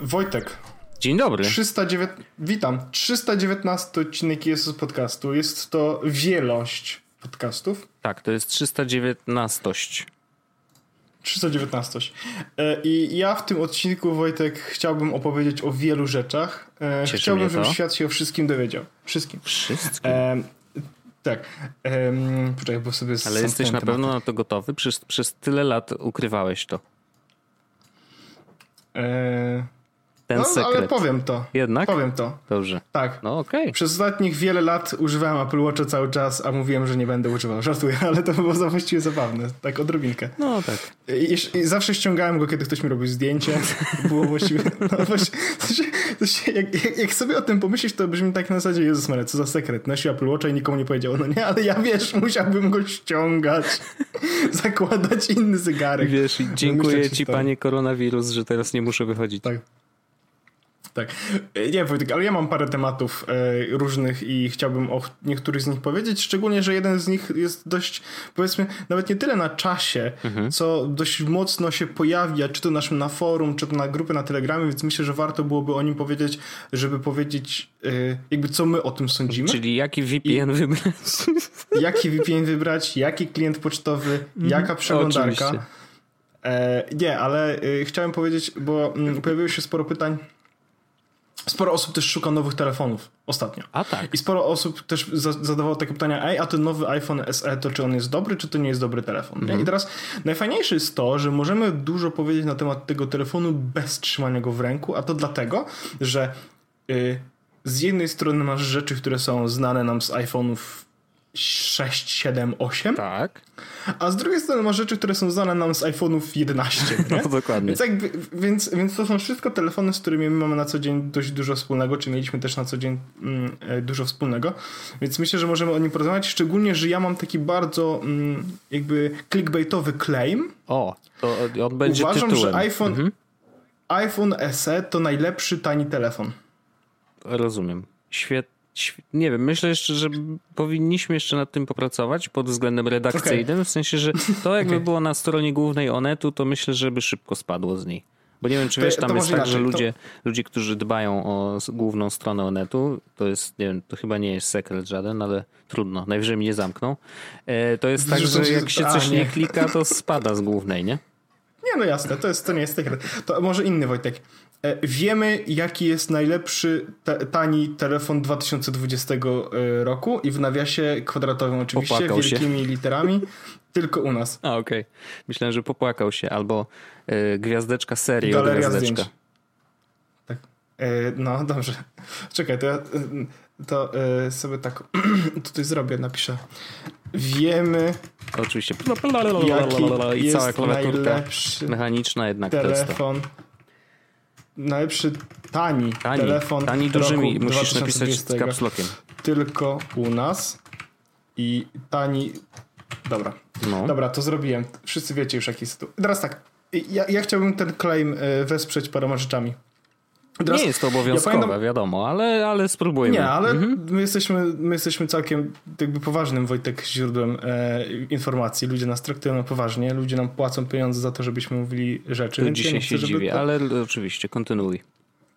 Wojtek. Dzień dobry. 309... Witam. 319 odcinek Jesus Podcastu. Jest to wielość podcastów. Tak, to jest 319. 319. E, I ja w tym odcinku, Wojtek, chciałbym opowiedzieć o wielu rzeczach. E, Cieszy chciałbym, żeby świat się o wszystkim dowiedział. Wszystkim. Wszystko. E, tak. E, poczekaj, bo sobie Ale jesteś na pewno na to gotowy? Przez, przez tyle lat ukrywałeś to. E, Ten no, sekret. ale powiem to. Jednak? Powiem to. Dobrze. Tak. No okej. Przez ostatnich wiele lat używałem Apple Watcha cały czas, a mówiłem, że nie będę używał. Żartuję, ale to było właściwie zabawne. Tak odrobinkę. No tak. I, i zawsze ściągałem go, kiedy ktoś mi robił zdjęcie. Było właściwie... No, właściwie to się, to się, jak, jak, sobie o tym pomyślisz, to brzmi tak na zasadzie, Jezus Maria, co za sekret. Nosił Apple Watcha i nikomu nie powiedział. No nie, ale ja wiesz, musiałbym go ściągać. zakładać inny zegarek. Wiesz, dziękuję ci panie koronawirus, że teraz nie muszę wychodzić. Tak. Tak. E, Nie, Wojtek, ale ja mam parę tematów e, różnych i chciałbym o niektórych z nich powiedzieć, szczególnie, że jeden z nich jest dość, powiedzmy, nawet nie tyle na czasie, co dość mocno się pojawia, czy to naszym na forum, czy to na grupy na Telegramie, więc myślę, że warto byłoby o nim powiedzieć, żeby powiedzieć e, jakby co my o tym sądzimy. Czyli jaki VPN wybrać? Jaki VPN wybrać, jaki klient pocztowy, jaka przeglądarka. E, nie, ale chciałem powiedzieć, bo mm, pojawiło się sporo pytań. Sporo osób też szuka nowych telefonów ostatnio. A tak. I sporo osób też za, zadawało takie pytania, ej, a ten nowy iPhone SE, to czy on jest dobry, czy to nie jest dobry telefon? Mhm. Nie? I teraz najfajniejsze jest to, że możemy dużo powiedzieć na temat tego telefonu bez trzymania go w ręku, a to dlatego, że y, z jednej strony masz rzeczy, które są znane nam z iPhone'ów 6, 7, 8, Tak. a z drugiej strony masz rzeczy, które są znane nam z iPhone'ów 11. Nie? No dokładnie. Więc, więc, więc to są wszystko telefony, z którymi my mamy na co dzień dość dużo wspólnego, czy mieliśmy też na co dzień mm, e, dużo wspólnego. Więc myślę, że możemy o nim porozmawiać, szczególnie, że ja mam taki bardzo mm, jakby clickbaitowy claim. O, to on będzie Uważam, tytułem. że iPhone, Mhm. iPhone SE to najlepszy tani telefon. Rozumiem. Świetnie. Nie wiem, myślę jeszcze, że powinniśmy jeszcze nad tym popracować pod względem redakcyjnym, w sensie, że to jakby Okej. było na stronie głównej Onetu, to myślę, że by szybko spadło z niej. Bo nie wiem, czy To- wiesz, tam jest tak, że inaczej, to- ludzie, ludzie, którzy dbają o główną stronę Onetu, to jest, nie wiem, to chyba nie jest sekret żaden, ale trudno, najwyżej mnie zamkną. E, to jest tak, że jak się coś nie. nie klika, to spada z głównej, nie? Nie, no jasne, to, jest, to nie jest sekret. To może inny Wojtek. E, Wiemy, jaki jest najlepszy te, tani telefon 2020 e, roku i w nawiasie kwadratowym oczywiście, Popłakał się. wielkimi literami, tylko u nas. A, okej. Myślałem, że popłakał się, albo e, gwiazdeczka serii Galeria gwiazdeczka. zdjęć. Tak. No, dobrze. Czekaj, to ja to sobie tak tutaj zrobię, napiszę. Wiemy, Oczywiście. jaki I cała klawiaturka mechaniczna jednak to jest to. Najlepszy tani, Tani, telefon tani dużymi. Musisz napisać z 2020. kapslokiem. tylko u nas i tani. Dobra. No. Dobra, to zrobiłem. Wszyscy wiecie już jaki jest tu. Teraz tak. Ja, ja chciałbym ten claim e, wesprzeć paroma rzeczami. Teraz, Nie jest to obowiązkowe, ja pamiętam- wiadomo, ale, ale spróbujmy. Nie, ale Mhm. my, jesteśmy, my jesteśmy całkiem jakby poważnym, Wojtek, źródłem e, informacji. Ludzie nas traktują na poważnie, ludzie nam płacą pieniądze za to, żebyśmy mówili rzeczy. Więc ja się chcę, dziwię, to- ale oczywiście, kontynuuj.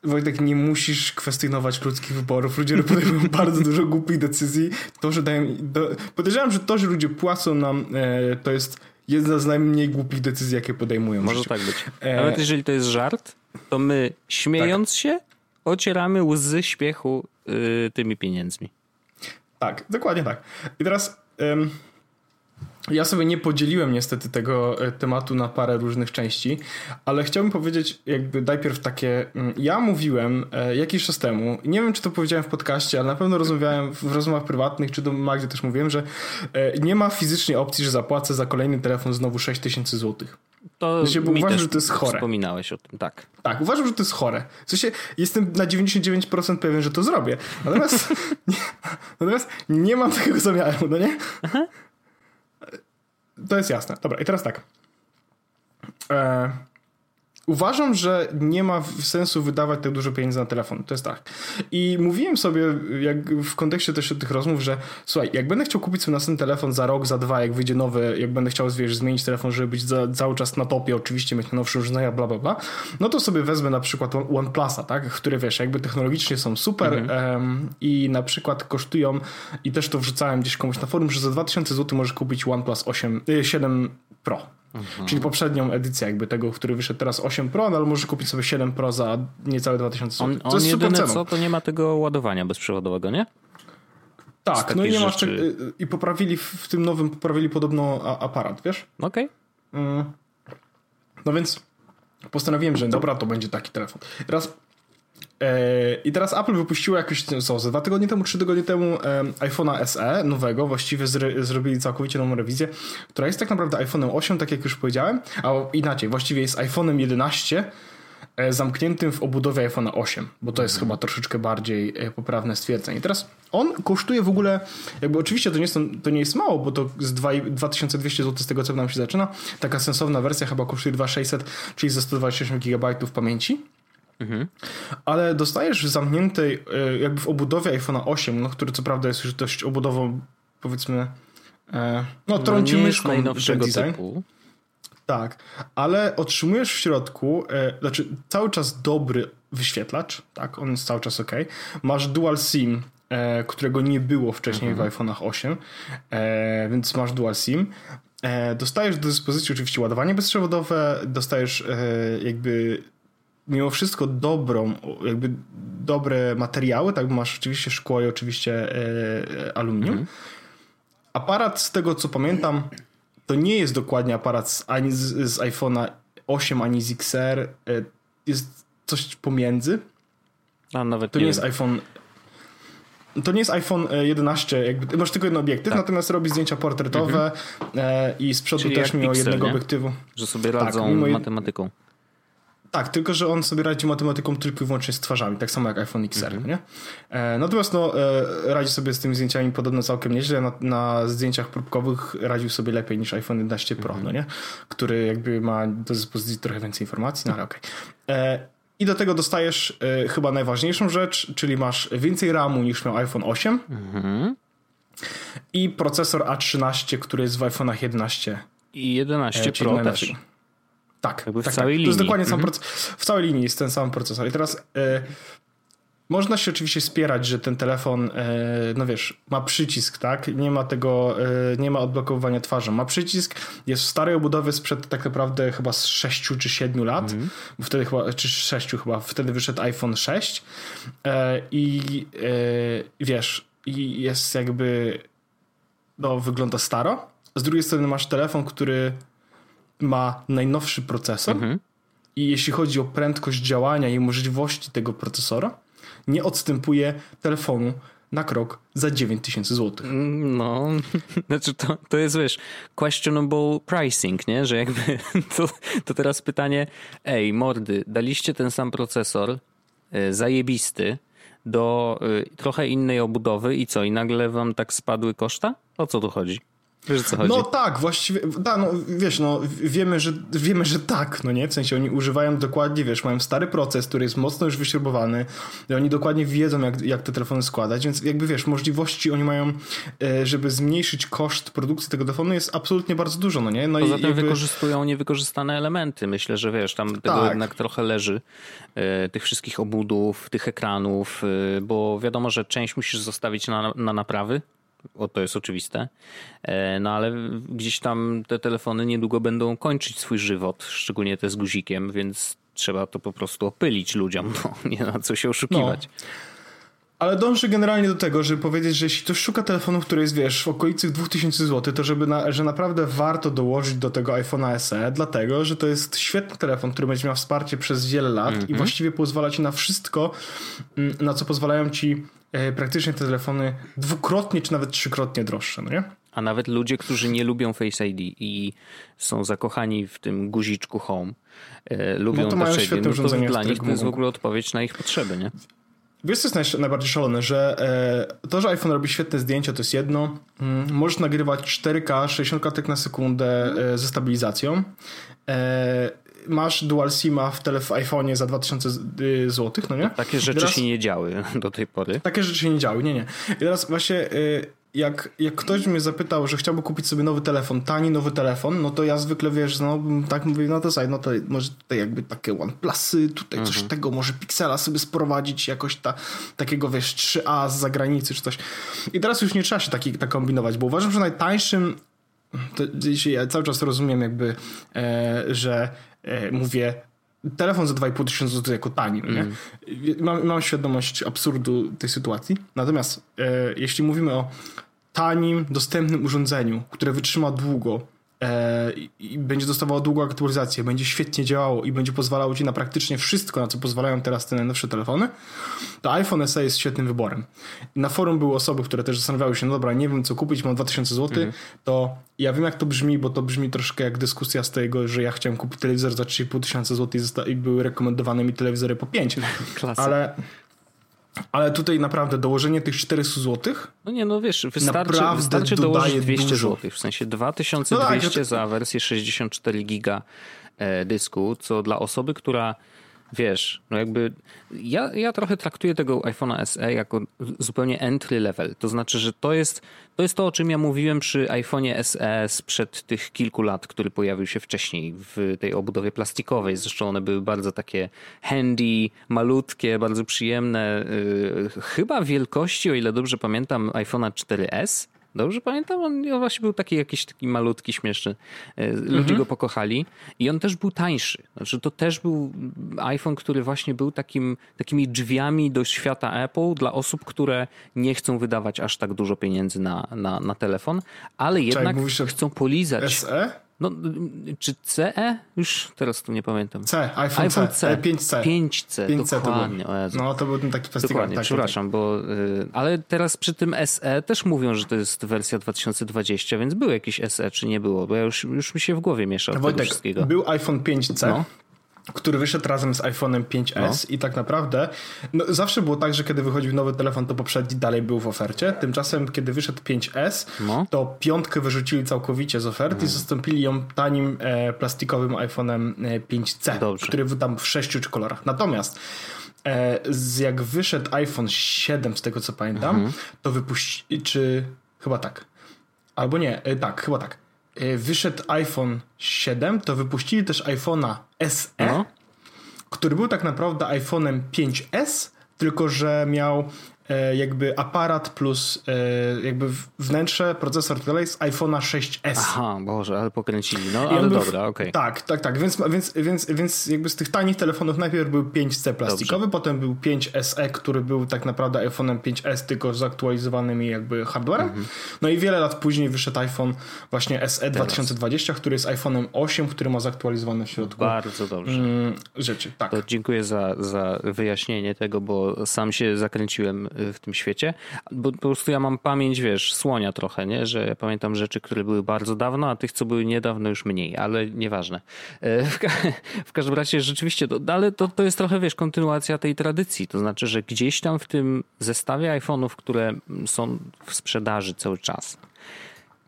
Wojtek, nie musisz kwestionować ludzkich wyborów. Ludzie podejmują bardzo dużo głupich decyzji. To, że dają. Do... Podejrzewam, że to, że ludzie płacą nam, e, to jest jedna z najmniej głupich decyzji, jakie podejmują. Może tak być. E, Nawet jeżeli to jest żart, to my śmiejąc się ocieramy łzy śpiechu y, tymi pieniędzmi. Tak, dokładnie tak. I teraz em, ja sobie nie podzieliłem niestety tego e, tematu na parę różnych części, ale chciałbym powiedzieć jakby najpierw takie, mm, ja mówiłem e, jakiś czas temu, nie wiem czy to powiedziałem w podcaście, ale na pewno rozmawiałem w rozmowach prywatnych, czy do Magdy też mówiłem, że e, nie ma fizycznej opcji, że zapłacę za kolejny telefon znowu 6000 złotych. To Znaczy, bo mi uważam, że to jest chore. Wspominałeś o tym, tak. Tak, uważam, że to jest chore. W sensie jestem na 99% pewien, że to zrobię. Natomiast, nie, natomiast nie mam takiego zamiaru, no nie? To jest jasne. Dobra, i teraz tak. E, uważam, że nie ma sensu wydawać tak dużo pieniędzy na telefon. To jest tak. I mówiłem sobie, jak w kontekście też tych rozmów, że słuchaj, jak będę chciał kupić sobie następny telefon za rok, za dwa, jak wyjdzie nowy, jak będę chciał wiesz, zmienić telefon, żeby być za, cały czas na topie, oczywiście mieć nowsze urządzenia, bla, bla, bla, no to sobie wezmę na przykład OnePlusa, tak? które wiesz, jakby technologicznie są super mhm. um, i na przykład kosztują, i też to wrzucałem gdzieś komuś na forum, że za 2000 zł możesz kupić OnePlus 8, 7 Pro. Mhm. Czyli poprzednią edycję jakby tego, który wyszedł teraz 8 Pro, no ale możesz kupić sobie 7 Pro za niecałe 2000 zł. On, to on jedyne co, to nie ma tego ładowania bezprzewodowego, nie? Tak, no i nie masz rzeczy... i poprawili w tym nowym, poprawili podobno aparat, wiesz? Okej. Okay. Mm. No więc postanowiłem, że dobra, to będzie taki telefon. Teraz E, I teraz Apple wypuściło jakoś, co, ze dwa tygodnie temu, trzy tygodnie temu iPhone'a SE nowego, właściwie zre, zrobili całkowicie nową rewizję, która jest tak naprawdę iPhone'em 8, tak jak już powiedziałem, a inaczej, właściwie jest iPhone'em 11 e, zamkniętym w obudowie iPhone'a 8, bo to jest mhm. chyba troszeczkę bardziej e, poprawne stwierdzenie. Teraz on kosztuje w ogóle, jakby oczywiście to nie jest, to nie jest mało, bo to z 2200 zł z tego co nam się zaczyna, taka sensowna wersja chyba kosztuje 2600, czyli ze 128 GB pamięci. Mhm. Ale dostajesz w zamkniętej, e, jakby w obudowie iPhone'a 8, no, który co prawda jest już dość obudową, powiedzmy, e, no trąci no, myszką najnowszego typu. Tak, ale otrzymujesz w środku, e, znaczy cały czas dobry wyświetlacz, tak, on jest cały czas ok. Masz dual SIM, którego nie było wcześniej mhm. w iPhone'ach 8, e, więc masz dual SIM. Dostajesz do dyspozycji oczywiście ładowanie bezprzewodowe, dostajesz jakby mimo wszystko dobrą, jakby dobre materiały, tak, masz oczywiście szkło i oczywiście e, aluminium. Mhm. Aparat, z tego co pamiętam, to nie jest dokładnie aparat z, ani z, z iPhone'a 8, ani z XR. E, jest coś pomiędzy. A nawet to nie, nie jest iPhone. To nie jest iPhone 11, jakby, masz tylko jeden obiektyw, tak. natomiast robi zdjęcia portretowe mhm. e, i z przodu Czyli też mimo jednego nie? obiektywu. Że sobie radzą tak, matematyką. Tak, tylko że on sobie radzi matematyką tylko i wyłącznie z twarzami, tak samo jak iPhone XR, mm -hmm. nie? E, natomiast no, e, radzi sobie z tymi zdjęciami podobno całkiem nieźle. Na, na zdjęciach próbkowych radził sobie lepiej niż iPhone 11 Pro, mm -hmm. no nie? Który jakby ma do dyspozycji trochę więcej informacji, no ale okej. Okay. E, I do tego dostajesz e, chyba najważniejszą rzecz, czyli masz więcej RAMu niż miał iPhone 8 mm -hmm. i procesor A13, który jest w iPhone'ach 11 i 11 e, Pro też. Tak, Jakby w tak, całej tak. linii. To jest dokładnie sam mhm. proces. W całej linii jest ten sam procesor. I teraz e, można się oczywiście spierać, że ten telefon, e, no wiesz, ma przycisk, tak? Nie ma tego, e, nie ma odblokowywania twarzy. Ma przycisk, jest w starej obudowie sprzed tak naprawdę chyba z 6 czy 7 lat. Mm. Bo wtedy chyba, czy 6 chyba, wtedy wyszedł iPhone 6. E, I wiesz, i jest jakby, no wygląda staro. Z drugiej strony masz telefon, który ma najnowszy procesor mhm. i jeśli chodzi o prędkość działania i możliwości tego procesora, nie odstępuje telefonu na krok za 9000 zł. No, znaczy to, to jest, wiesz, questionable pricing, nie? Że jakby to, to teraz pytanie, ej, mordy, daliście ten sam procesor, y, zajebisty, do y, trochę innej obudowy i co, i nagle wam tak spadły koszta? O co tu chodzi? Wiesz, co chodzi? No tak, właściwie, da, no, wiesz, no, wiemy że, wiemy, że tak, no nie? W sensie oni używają dokładnie, wiesz, mają stary proces, który jest mocno już wyśrubowany i oni dokładnie wiedzą, jak, jak te telefony składać, więc jakby, wiesz, możliwości oni mają, e, żeby zmniejszyć koszt produkcji tego telefonu jest absolutnie bardzo dużo, no nie? No Poza i, tym jakby... wykorzystują niewykorzystane elementy. Myślę, że wiesz, tam tego tak. jednak trochę leży, e, tych wszystkich obudów, tych ekranów, e, bo wiadomo, że część musisz zostawić na, na naprawy, o, to jest oczywiste. E, no ale gdzieś tam te telefony niedługo będą kończyć swój żywot, szczególnie te z guzikiem, więc trzeba to po prostu opylić ludziom, no, nie ma co się oszukiwać. No. Ale dążę generalnie do tego, żeby powiedzieć, że jeśli ktoś szuka telefonu, który jest, wiesz, w okolicy 2000 zł, to żeby na, że naprawdę warto dołożyć do tego iPhone'a SE, dlatego, że to jest świetny telefon, który będzie miał wsparcie przez wiele lat mm -hmm. i mhm. właściwie pozwala ci na wszystko, mm, na co pozwalają ci E, praktycznie te telefony dwukrotnie czy nawet trzykrotnie droższe, no nie? A nawet ludzie, którzy nie lubią Face ID i są zakochani w tym guziczku Home, e, lubią no to mają świetne no to dla nich to jest w ogóle odpowiedź na ich potrzeby, nie? Wiesz, co jest najbardziej szalone, że e, to, że iPhone robi świetne zdjęcia, to jest jedno. Mm, możesz nagrywać 4K, 60 klatek na sekundę e, ze stabilizacją. E, masz dual SIMa w, w iPhone'ie za 2000 y, zł, no nie? Takie rzeczy teraz, się nie działy do tej pory. Takie rzeczy się nie działy, nie, nie. I teraz właśnie y, jak, jak ktoś mnie zapytał, że chciałby kupić sobie nowy telefon, tani nowy telefon, no to ja zwykle wiesz, no tak mówię, no to słuchaj, no to może tutaj jakby takie OnePlusy, tutaj mhm. coś tego, może Pixela sobie sprowadzić, jakoś ta, takiego wiesz, 3A z zagranicy czy coś. I teraz już nie trzeba się taki, tak kombinować, bo uważam, że najtańszym to, ja cały czas rozumiem jakby, e, że e, mówię telefon za 2,5 tysiąca złotych jako tani, mm. nie? Mam, mam świadomość absurdu tej sytuacji. Natomiast e, jeśli mówimy o tanim, dostępnym urządzeniu, które wytrzyma długo, i będzie dostawało długą aktualizację, będzie świetnie działało i będzie pozwalało ci na praktycznie wszystko, na co pozwalają teraz te najnowsze telefony, to iPhone SE jest świetnym wyborem. Na forum były osoby, które też zastanawiały się, no dobra, nie wiem co kupić, mam 2000 zł, mhm. to ja wiem jak to brzmi, bo to brzmi troszkę jak dyskusja z tego, że ja chciałem kupić telewizor za 3,5 tysiąca zł i były rekomendowane mi telewizory po 5. Klasa. Ale ale tutaj naprawdę dołożenie tych 400 zł. No nie, no wiesz, wystarczy, wystarczy dołożyć 200 zł. W sensie 2200 no tak, za wersję 64 giga e, dysku, co dla osoby, która wiesz, no jakby ja, ja trochę traktuję tego iPhone'a SE jako zupełnie entry level. To znaczy, że to jest, to jest to, o czym ja mówiłem przy iPhone'ie SE sprzed tych kilku lat, który pojawił się wcześniej w tej obudowie plastikowej. Zresztą one były bardzo takie handy, malutkie, bardzo przyjemne. Yy, chyba wielkości, o ile dobrze pamiętam, iPhone'a 4S Dobrze pamiętam? On, właśnie był taki jakiś taki malutki, śmieszny. E, ludzie mhm. go pokochali. I on też był tańszy. Znaczy, to też był iPhone, który właśnie był takim, takimi drzwiami do świata Apple dla osób, które nie chcą wydawać aż tak dużo pieniędzy na, na, na telefon, ale jednak Czekaj, chcą polizać. SE? No, czy CE? Już teraz tu nie pamiętam. C, iPhone, iPhone C, C. 5C. 5C, 5C dokładnie. To no, to był ten taki plastikowy. Dokładnie, tak, przepraszam, tak. bo... Y, ale teraz przy tym SE też mówią, że to jest wersja 2020, więc był jakiś SE, czy nie było? Bo ja już, już mi się w głowie miesza Wojtek, wszystkiego. był iPhone 5C. No który wyszedł razem z iPhone'em 5S no. i tak naprawdę no, zawsze było tak, że kiedy wychodził nowy telefon, to poprzedni dalej był w ofercie. Tymczasem, kiedy wyszedł 5S, no. to piątkę wyrzucili całkowicie z oferty i mm. zastąpili ją tanim e, plastikowym iPhone'em 5C, e, Dobrze. który był tam w sześciu kolorach. Natomiast e, z jak wyszedł iPhone 7, z tego co pamiętam, mhm. to wypuścili, czy chyba tak, albo nie, e, tak, chyba tak wyszedł iPhone 7, to wypuścili też iPhone'a SE, no. który był tak naprawdę iPhone'em 5S, tylko że miał E, jakby aparat plus e, jakby wnętrze, procesor dalej z iPhone'a 6s. Aha, Boże, ale pokręcili. No, ale dobra, okej. Okay. Tak, tak, tak. Więc, więc, więc, więc jakby z tych tanich telefonów najpierw był 5C plastikowy, Dobrze. potem był 5SE, który był tak naprawdę iPhone'em 5S, tylko z aktualizowanymi jakby hardwarem. Mhm. No i wiele lat później wyszedł iPhone właśnie SE Teraz. 2020, który jest iPhone'em 8, który ma zaktualizowane w środku. Bardzo dobrze. Mm, rzeczy, tak. To dziękuję za, za wyjaśnienie tego, bo sam się zakręciłem w tym świecie, bo po prostu ja mam pamięć, wiesz, słonia trochę, nie? że ja pamiętam rzeczy, które były bardzo dawno, a tych, co były niedawno już mniej, ale nieważne. E, w, ka w każdym razie rzeczywiście, to, ale to, to jest trochę, wiesz, kontynuacja tej tradycji, to znaczy, że gdzieś tam w tym zestawie iPhone'ów, które są w sprzedaży cały czas,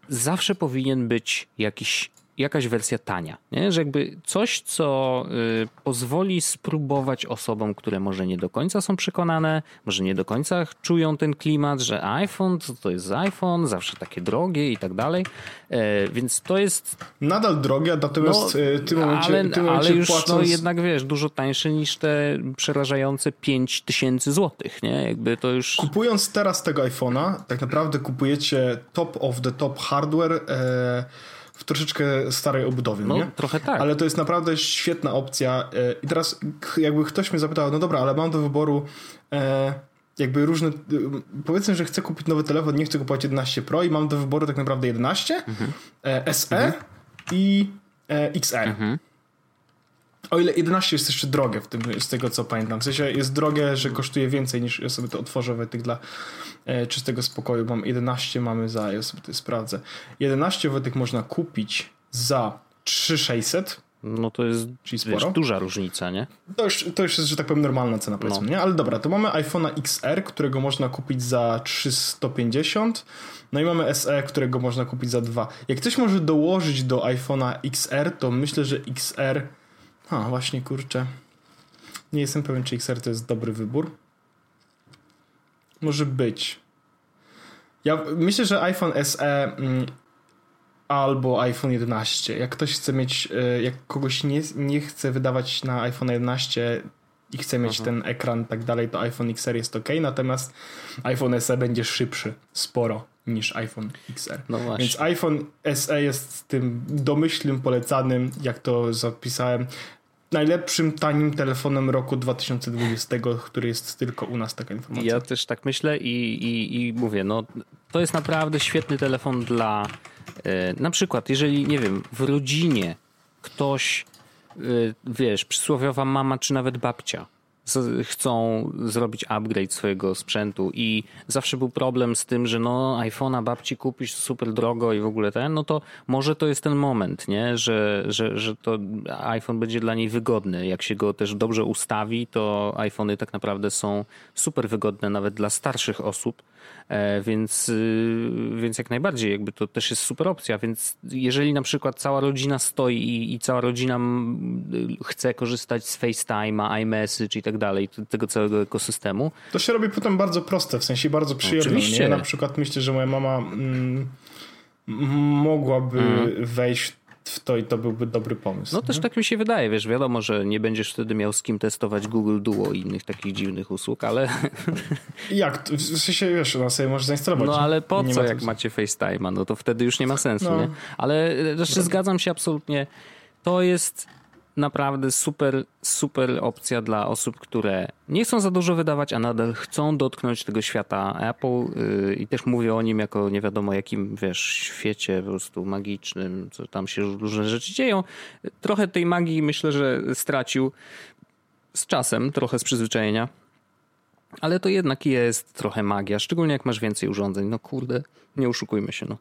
zawsze powinien być jakiś jakaś wersja tania, nie? że jakby coś, co y, pozwoli spróbować osobom, które może nie do końca są przekonane, może nie do końca czują ten klimat, że iPhone to, to jest iPhone, zawsze takie drogie i tak dalej, e, więc to jest... Nadal drogie, natomiast no, y, w tym momencie, ale, tym momencie ale już no, płacąc... no, jednak wiesz, dużo tańsze niż te przerażające 5000 złotych, nie? Jakby to już... Kupując teraz tego iPhone'a, tak naprawdę kupujecie top of the top hardware, e, w troszeczkę starej obudowie, no, nie? trochę tak. Ale to jest naprawdę świetna opcja. E, I teraz jakby ktoś mnie zapytał, no dobra, ale mam do wyboru e, jakby różne, powiedzmy, że chcę kupić nowy telefon, nie chcę kupować 11 Pro i mam do wyboru tak naprawdę 11, mhm. SE mhm. i XR. Mhm. O ile 11 jest jeszcze drogie w tym, z tego co pamiętam. W sensie jest drogie, że kosztuje więcej niż ja sobie to otworzę tych dla e, czystego spokoju. Mam 11 mamy za, ja sobie to sprawdzę. 11 tych można kupić za 3600. No to jest Czyli sporo. Wiesz, duża różnica, nie? To już, to już jest, że tak powiem, normalna cena, powiedzmy, no. nie? Ale dobra, to mamy iPhone'a XR, którego można kupić za 350. No i mamy SE, którego można kupić za 2. Jak ktoś może dołożyć do iPhone'a XR, to myślę, że XR A, właśnie, kurczę. Nie jestem pewien, czy XR to jest dobry wybór. Może być. Ja myślę, że iPhone SE mm, albo iPhone 11. Jak ktoś chce mieć, e, jak kogoś nie, nie chce wydawać na iPhone 11 i chce mieć Aha. ten ekran i tak dalej, to iPhone XR jest ok, natomiast iPhone SE będzie szybszy sporo niż iPhone XR. No Więc iPhone SE jest tym domyślnym, polecanym, jak to zapisałem, najlepszym tanim telefonem roku 2020, który jest tylko u nas taka informacja. Ja też tak myślę i, i, i mówię, no to jest naprawdę świetny telefon dla e, na przykład, jeżeli, nie wiem, w rodzinie ktoś, e, wiesz, przysłowiowa mama czy nawet babcia chcą zrobić upgrade swojego sprzętu i zawsze był problem z tym, że no iPhone'a babci kupisz super drogo i w ogóle ten, no to może to jest ten moment, nie? Że, że, że to iPhone będzie dla niej wygodny. Jak się go też dobrze ustawi, to iPhony tak naprawdę są super wygodne nawet dla starszych osób E, więc, y, więc jak najbardziej jakby to też jest super opcja, więc jeżeli na przykład cała rodzina stoi i, i cała rodzina chce korzystać z FaceTime'a, iMessage i tak dalej, tego całego ekosystemu. To się robi potem bardzo proste, w sensie bardzo przyjemne. Oczywiście. Nie? Na przykład myślę, że moja mama mm, mogłaby mm. wejść w to i to byłby dobry pomysł. No nie? też tak mi się wydaje, wiesz, wiadomo, że nie będziesz wtedy miał z kim testować Google Duo i innych takich dziwnych usług, ale... Jak? W sensie, wiesz, no sobie możesz zainstalować. No ale po co, jak macie FaceTime'a? No to wtedy już nie ma sensu, no. nie? Ale znaczy, zgadzam się absolutnie. To jest naprawdę super, super opcja dla osób, które nie chcą za dużo wydawać, a nadal chcą dotknąć tego świata Apple yy, i też mówię o nim jako nie wiadomo jakim, wiesz, świecie po prostu magicznym, co tam się różne rzeczy dzieją. Trochę tej magii myślę, że stracił z czasem, trochę z przyzwyczajenia. Ale to jednak jest trochę magia, szczególnie jak masz więcej urządzeń. No kurde, nie oszukujmy się, no.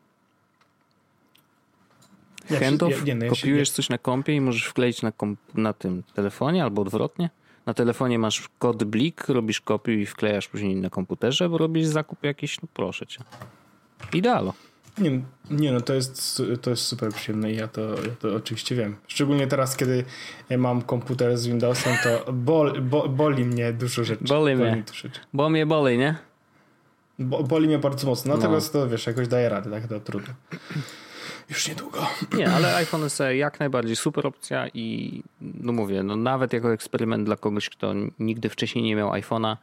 Handoff, ja, no, kopiujesz coś na kompie i możesz wkleić na, komp, na tym telefonie albo odwrotnie. Na telefonie masz kod blik, robisz kopiuj i wklejasz później na komputerze, bo robisz zakup jakiś, no proszę cię. Idealo. Nie, nie no, to jest, to jest super przyjemne i ja to, ja to oczywiście wiem. Szczególnie teraz, kiedy mam komputer z Windowsem, to bol, bo, boli mnie dużo rzeczy. Boli, boli mnie. Bo mnie boli, nie? Bo, boli mnie bardzo mocno, natomiast no. to wiesz, jakoś daje radę, tak to trudno. Już niedługo. Nie, ale iPhone SE jak najbardziej super opcja i no mówię, no nawet jako eksperyment dla kogoś, kto nigdy wcześniej nie miał iPhone'a,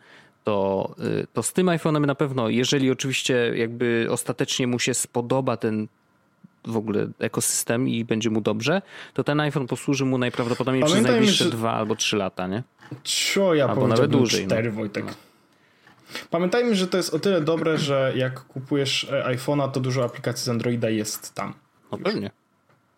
to, y, to z tym iPhone'em na pewno, jeżeli oczywiście jakby ostatecznie mu się spodoba ten w ogóle ekosystem i będzie mu dobrze, to ten iPhone posłuży mu najprawdopodobniej Pamiętaj przez najbliższe że... dwa albo trzy lata, nie? Cio, ja Albo nawet dłużej. No. Cztery, no. Wojtek. No. Pamiętajmy, że to jest o tyle dobre, że jak kupujesz e, iPhone'a, to dużo aplikacji z Androida jest tam. No pewnie.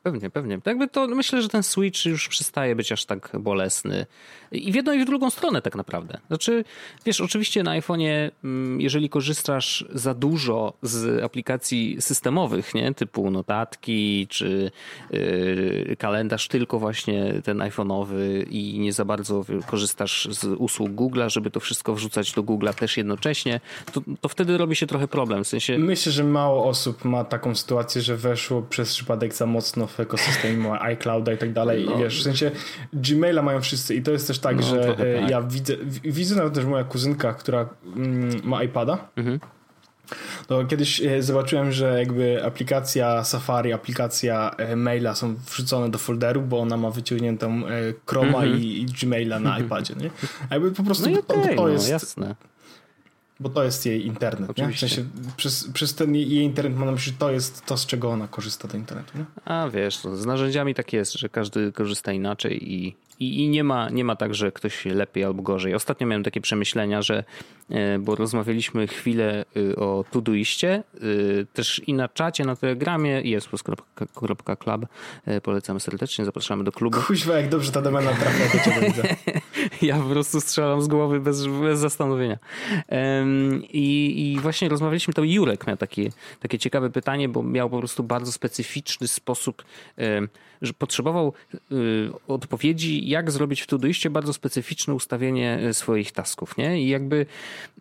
Pewnie, pewnie. Jakby to myślę, że ten Switch już przestaje być aż tak bolesny. I w jedną i w drugą stronę tak naprawdę. Znaczy, wiesz, oczywiście na iPhone'ie, mm, jeżeli korzystasz za dużo z aplikacji systemowych, nie, typu notatki czy yy, kalendarz tylko właśnie ten iPhone'owy i nie za bardzo korzystasz z usług Google'a, żeby to wszystko wrzucać do Google'a też jednocześnie, to, to wtedy robi się trochę problem. W sensie... Myślę, że mało osób ma taką sytuację, że weszło przez przypadek za mocno w ekosystemie iClouda i tak dalej. No. Wiesz, w sensie Gmaila mają wszyscy i to jest też tak, no, że e, tak. ja widzę, widzę nawet też moja kuzynka, która mm, ma iPada. Mhm. Kiedyś e, zobaczyłem, że jakby aplikacja Safari, aplikacja e, maila są wrzucone do folderu, bo ona ma wyciągniętą Chroma mhm. i, i, Gmaila na mhm. iPadzie, nie? Jakby po prostu no okay, to, to, jest... No, jasne bo to jest jej internet. Oczywiście. Nie? W sensie przez, przez ten jej internet mam na myśli, to jest to, z czego ona korzysta do internetu. Nie? A wiesz, no, z narzędziami tak jest, że każdy korzysta inaczej i i, I, nie, ma, nie ma tak, że ktoś lepiej albo gorzej. Ostatnio miałem takie przemyślenia, że e, bo rozmawialiśmy chwilę y, o Todoistie, y, też i na czacie, na Telegramie, jesplus.club. E, polecamy serdecznie, zapraszamy do klubu. Kuźwa, jak dobrze ta domena trafia do ciebie widzę. ja po prostu strzelam z głowy bez, bez zastanowienia. I, I, właśnie rozmawialiśmy, to Jurek miał takie, takie ciekawe pytanie, bo miał po prostu bardzo specyficzny sposób, że potrzebował y, odpowiedzi, jak zrobić w Todoiście bardzo specyficzne ustawienie e, swoich tasków, nie? I jakby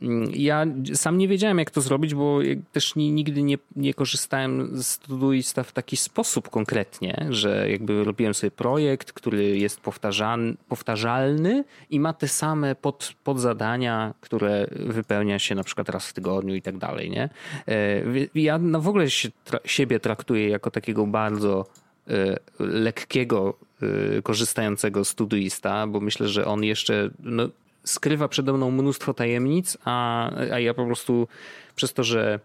mm, ja sam nie wiedziałem, jak to zrobić, bo też nigdy nie, nie korzystałem z Todoista w taki sposób konkretnie, że jakby robiłem sobie projekt, który jest powtarzalny i ma te same pod, podzadania, które wypełnia się na przykład raz w tygodniu i tak dalej, nie? E, ja no w ogóle się, tra siebie traktuję jako takiego bardzo lekkiego, e, korzystającego studyista, bo myślę, że on jeszcze no, skrywa przede mną mnóstwo tajemnic, a, a ja po prostu przez to, że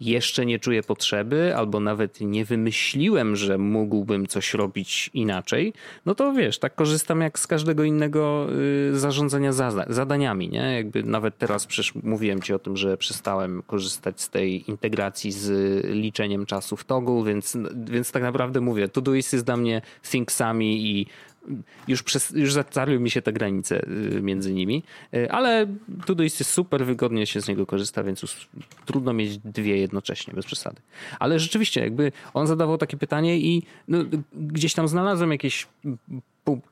jeszcze nie czuję potrzeby, albo nawet nie wymyśliłem, że mógłbym coś robić inaczej, no to wiesz, tak korzystam jak z każdego innego y, zarządzania zadaniami, nie? Jakby nawet teraz przecież mówiłem ci o tym, że przestałem korzystać z tej integracji z liczeniem czasu w Toggle, więc, więc tak naprawdę mówię, Todoist jest dla mnie Thinksami i już, przez, już zatarły mi się te granice y, między nimi, y, ale Todoist jest super, wygodnie się z niego korzysta, więc już trudno mieć dwie jednocześnie, bez przesady. Ale rzeczywiście, jakby on zadawał takie pytanie i no, gdzieś tam znalazłem jakieś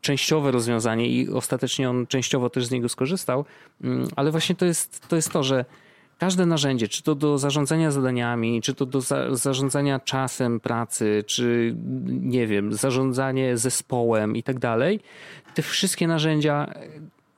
częściowe rozwiązanie i ostatecznie on częściowo też z niego skorzystał, mm, ale właśnie to jest to, jest to że każde narzędzie, czy to do zarządzania zadaniami, czy to do za zarządzania czasem pracy, czy nie wiem, zarządzanie zespołem i tak dalej, te wszystkie narzędzia e,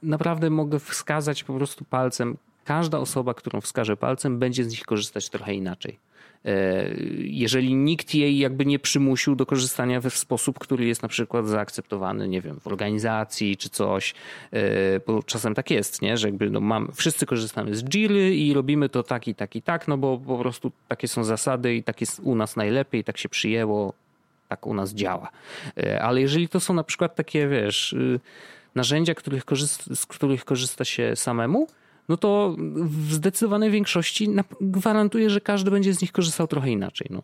naprawdę mogę wskazać po prostu palcem. Każda osoba, którą wskażę palcem, będzie z nich korzystać trochę inaczej. E, jeżeli nikt jej jakby nie przymusił do korzystania w sposób, który jest na przykład zaakceptowany, nie wiem, w organizacji czy coś, e, bo czasem tak jest, nie? że jakby no mam, wszyscy korzystamy z Jiry i robimy to tak i tak i tak, no bo po prostu takie są zasady i tak jest u nas najlepiej, tak się przyjęło, tak u nas działa. E, ale jeżeli to są na przykład takie, wiesz, y, narzędzia, których z których korzysta się samemu, no to w zdecydowanej większości gwarantuję, że każdy będzie z nich korzystał trochę inaczej. No.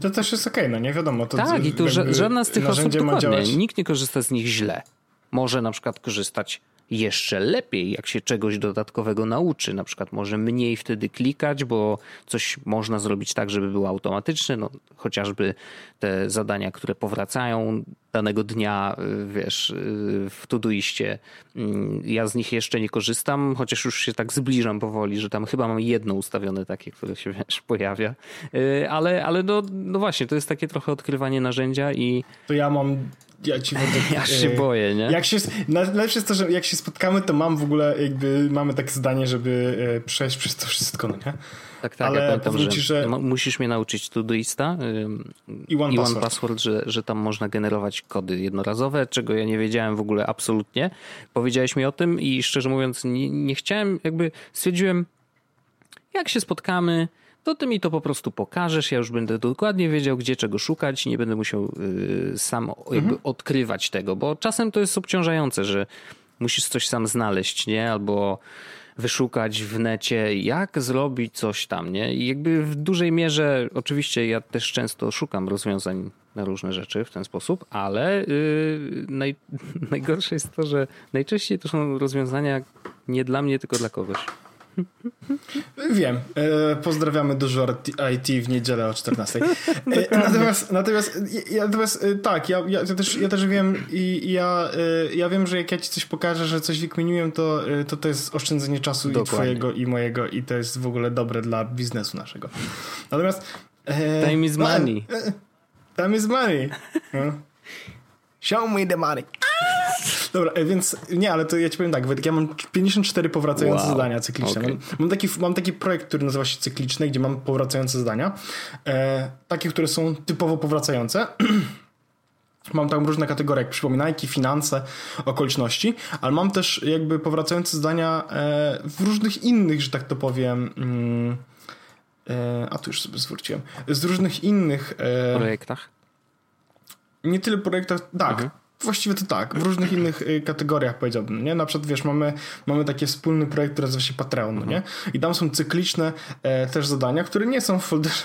To też jest okej, okay, no nie wiadomo. To tak, i tu żadna z tych osób dokładnie, nikt nie korzysta z nich źle. Może na przykład korzystać jeszcze lepiej, jak się czegoś dodatkowego nauczy. Na przykład może mniej wtedy klikać, bo coś można zrobić tak, żeby było automatyczne. No, chociażby te zadania, które powracają danego dnia, y, wiesz, y, w Todoiście. Mm, ja z nich jeszcze nie korzystam, chociaż już się tak zbliżam powoli, że tam chyba mam jedno ustawione takie, które się, wiesz, pojawia. Y, ale, ale no, no właśnie, to jest takie trochę odkrywanie narzędzia i... To ja mam ja ci będę, Ja się e, boję, nie? Jak się, najlepsze jest to, że jak się spotkamy, to mam w ogóle jakby, mamy takie zdanie, żeby e, przejść przez to wszystko, no nie? Tak, tak, Ale ja pamiętam, że, ci, że, musisz mnie nauczyć Todoista i One, i one password, password że, że tam można generować kody jednorazowe, czego ja nie wiedziałem w ogóle absolutnie. Powiedziałeś mi o tym i szczerze mówiąc nie, nie chciałem, jakby stwierdziłem, jak się spotkamy, to ty mi to po prostu pokażesz, ja już będę dokładnie wiedział, gdzie czego szukać i nie będę musiał y, sam jakby mhm. odkrywać tego, bo czasem to jest obciążające, że musisz coś sam znaleźć, nie? Albo wyszukać w necie, jak zrobić coś tam, nie? I jakby w dużej mierze, oczywiście ja też często szukam rozwiązań na różne rzeczy w ten sposób, ale yy, naj, najgorsze jest to, że najczęściej to są rozwiązania nie dla mnie, tylko dla kogoś. Wiem. E, pozdrawiamy dużo IT w niedzielę o 14. E, natomiast, natomiast, natomiast e, tak, ja, ja, też, ja też wiem i ja, ja wiem, że jak ja ci coś pokażę, że coś wykminiłem, to to, to jest oszczędzenie czasu Dokładnie. i twojego i mojego i to jest w ogóle dobre dla biznesu naszego. Natomiast Time is money. Time is money. No. Show me the money. Dobra, e, więc nie, ale to ja ci powiem tak, Wojtek, ja mam 54 powracające wow. zadania cykliczne. Okay. Mam, mam, taki, mam taki projekt, który nazywa się cykliczny, gdzie mam powracające zadania. E, takie, które są typowo powracające. Mam tam różne kategorie, jak przypominajki, finanse, okoliczności, ale mam też jakby powracające zadania e, w różnych innych, że tak to powiem, mm, e, a tu już sobie zwróciłem, z różnych innych e, projektach. Nie tyle projektach, tak. Mhm Właściwie to tak, w różnych innych y, kategoriach powiedziałbym, nie? Na przykład, wiesz, mamy, mamy taki wspólny projekt, który nazywa się Patreon, mhm. nie? I tam są cykliczne e, też zadania, które nie są w folderze,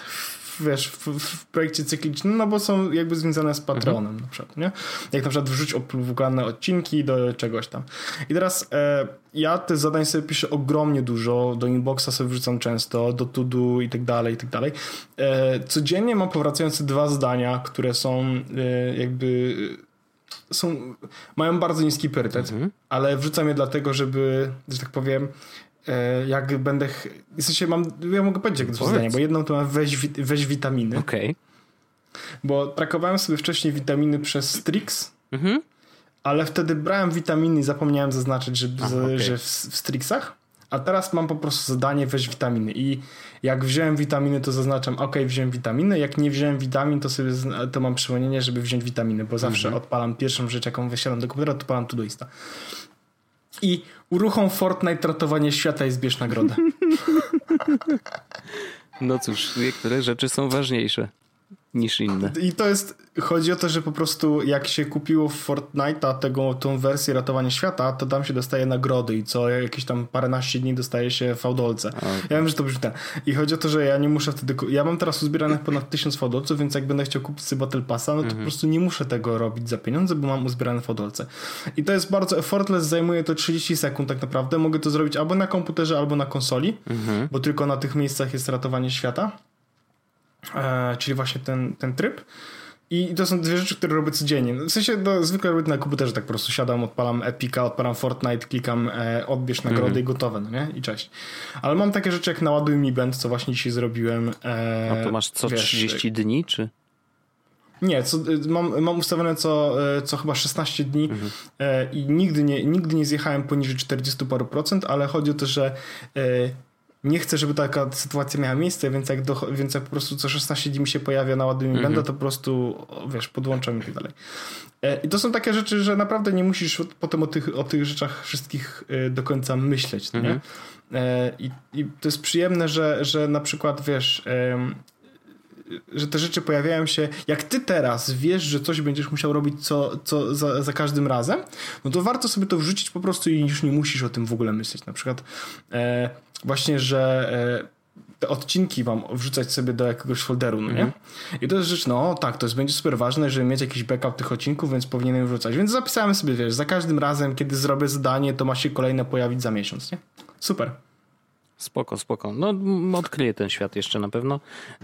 wiesz, w, w, projekcie cyklicznym, no bo są jakby związane z patronem mhm. na przykład, nie? Jak na przykład wrzuć opluwalne odcinki do czegoś tam. I teraz e, ja te zadań sobie piszę ogromnie dużo, do inboxa sobie wrzucam często, do to-do i tak dalej, i tak dalej. E, codziennie mam powracające dwa zdania, które są e, jakby są, mają bardzo niski priorytet, mhm. ale wrzucam je dlatego, żeby, że tak powiem, e, jak będę. W sensie mam. Ja mogę powiedzieć, jak to zdanie, bo jedną to mam weź, weź witaminy. Okej. Okay. Bo trakowałem sobie wcześniej witaminy przez Strix, mhm. ale wtedy brałem witaminy i zapomniałem zaznaczyć, że, Ach, okay. że w, w Strixach. A teraz mam po prostu zadanie weź witaminy i jak wziąłem witaminy, to zaznaczam ok, wziąłem witaminy, jak nie wziąłem witamin, to sobie to mam przypomnienie, żeby wziąć witaminy, bo zawsze mhm. odpalam pierwszą rzecz, jaką wysiadam do komputera, odpalam Todoista. I uruchom Fortnite ratowanie świata i zbierz nagrodę. No cóż, niektóre rzeczy są ważniejsze niż inne. I to jest, chodzi o to, że po prostu jak się kupiło w Fortnite'a tego, tą wersję ratowania świata, to tam się dostaje nagrody i co jakieś tam paręnaście dni dostaje się fałdolce. Okay. Ja wiem, że to brzmi ten. I chodzi o to, że ja nie muszę wtedy, ja mam teraz uzbieranych ponad tysiąc fałdolców, więc jak będę chciał kupić sobie Battle Passa, no to mm -hmm. po mhm. prostu nie muszę tego robić za pieniądze, bo mam uzbierane fałdolce. I to jest bardzo effortless, zajmuje to 30 sekund tak naprawdę. Mogę to zrobić albo na komputerze, albo na konsoli, mm -hmm. bo tylko na tych miejscach jest ratowanie świata. E, czyli właśnie ten, ten tryb. I to są dwie rzeczy, które robię codziennie. W sensie no, zwykle robię na komputerze, tak po prostu siadam, odpalam Epica, odpalam Fortnite, klikam e, odbierz nagrody mm. i gotowe, no nie? I cześć. Ale mam takie rzeczy jak naładuj mi band, co właśnie dzisiaj zrobiłem. E, A to masz co wiesz, 30 dni, czy? Nie, co, mam, mam ustawione co, e, co chyba 16 dni mhm. e, i nigdy nie, nigdy nie zjechałem poniżej 40 paru procent, ale chodzi o to, że e, nie chcę, żeby taka sytuacja miała miejsce, więc jak, do, więc jak po prostu co 16 dni mi się pojawia na ładuję mm -hmm. będę, to po prostu, wiesz, podłączam i tak dalej. E, I to są takie rzeczy, że naprawdę nie musisz potem o tych, o tych rzeczach wszystkich e, do końca myśleć, mm -hmm. nie? Mhm. E, I, I to jest przyjemne, że, że na przykład, wiesz, że te rzeczy pojawiają się, jak ty teraz wiesz, że coś będziesz musiał robić co, co za, za każdym razem, no to warto sobie to wrzucić po prostu i już nie musisz o tym w ogóle myśleć. Na przykład e, właśnie, że e, te odcinki wam wrzucać sobie do jakiegoś folderu, no nie? Mm. I to jest rzecz, no tak, to jest, będzie super ważne, żeby mieć jakiś backup tych odcinków, więc powinienem wrzucać. Więc zapisałem sobie, wiesz, za każdym razem, kiedy zrobię zadanie, to ma się kolejne pojawić za miesiąc, nie? Super. Spoko, spoko. No, odkryję ten świat jeszcze na pewno,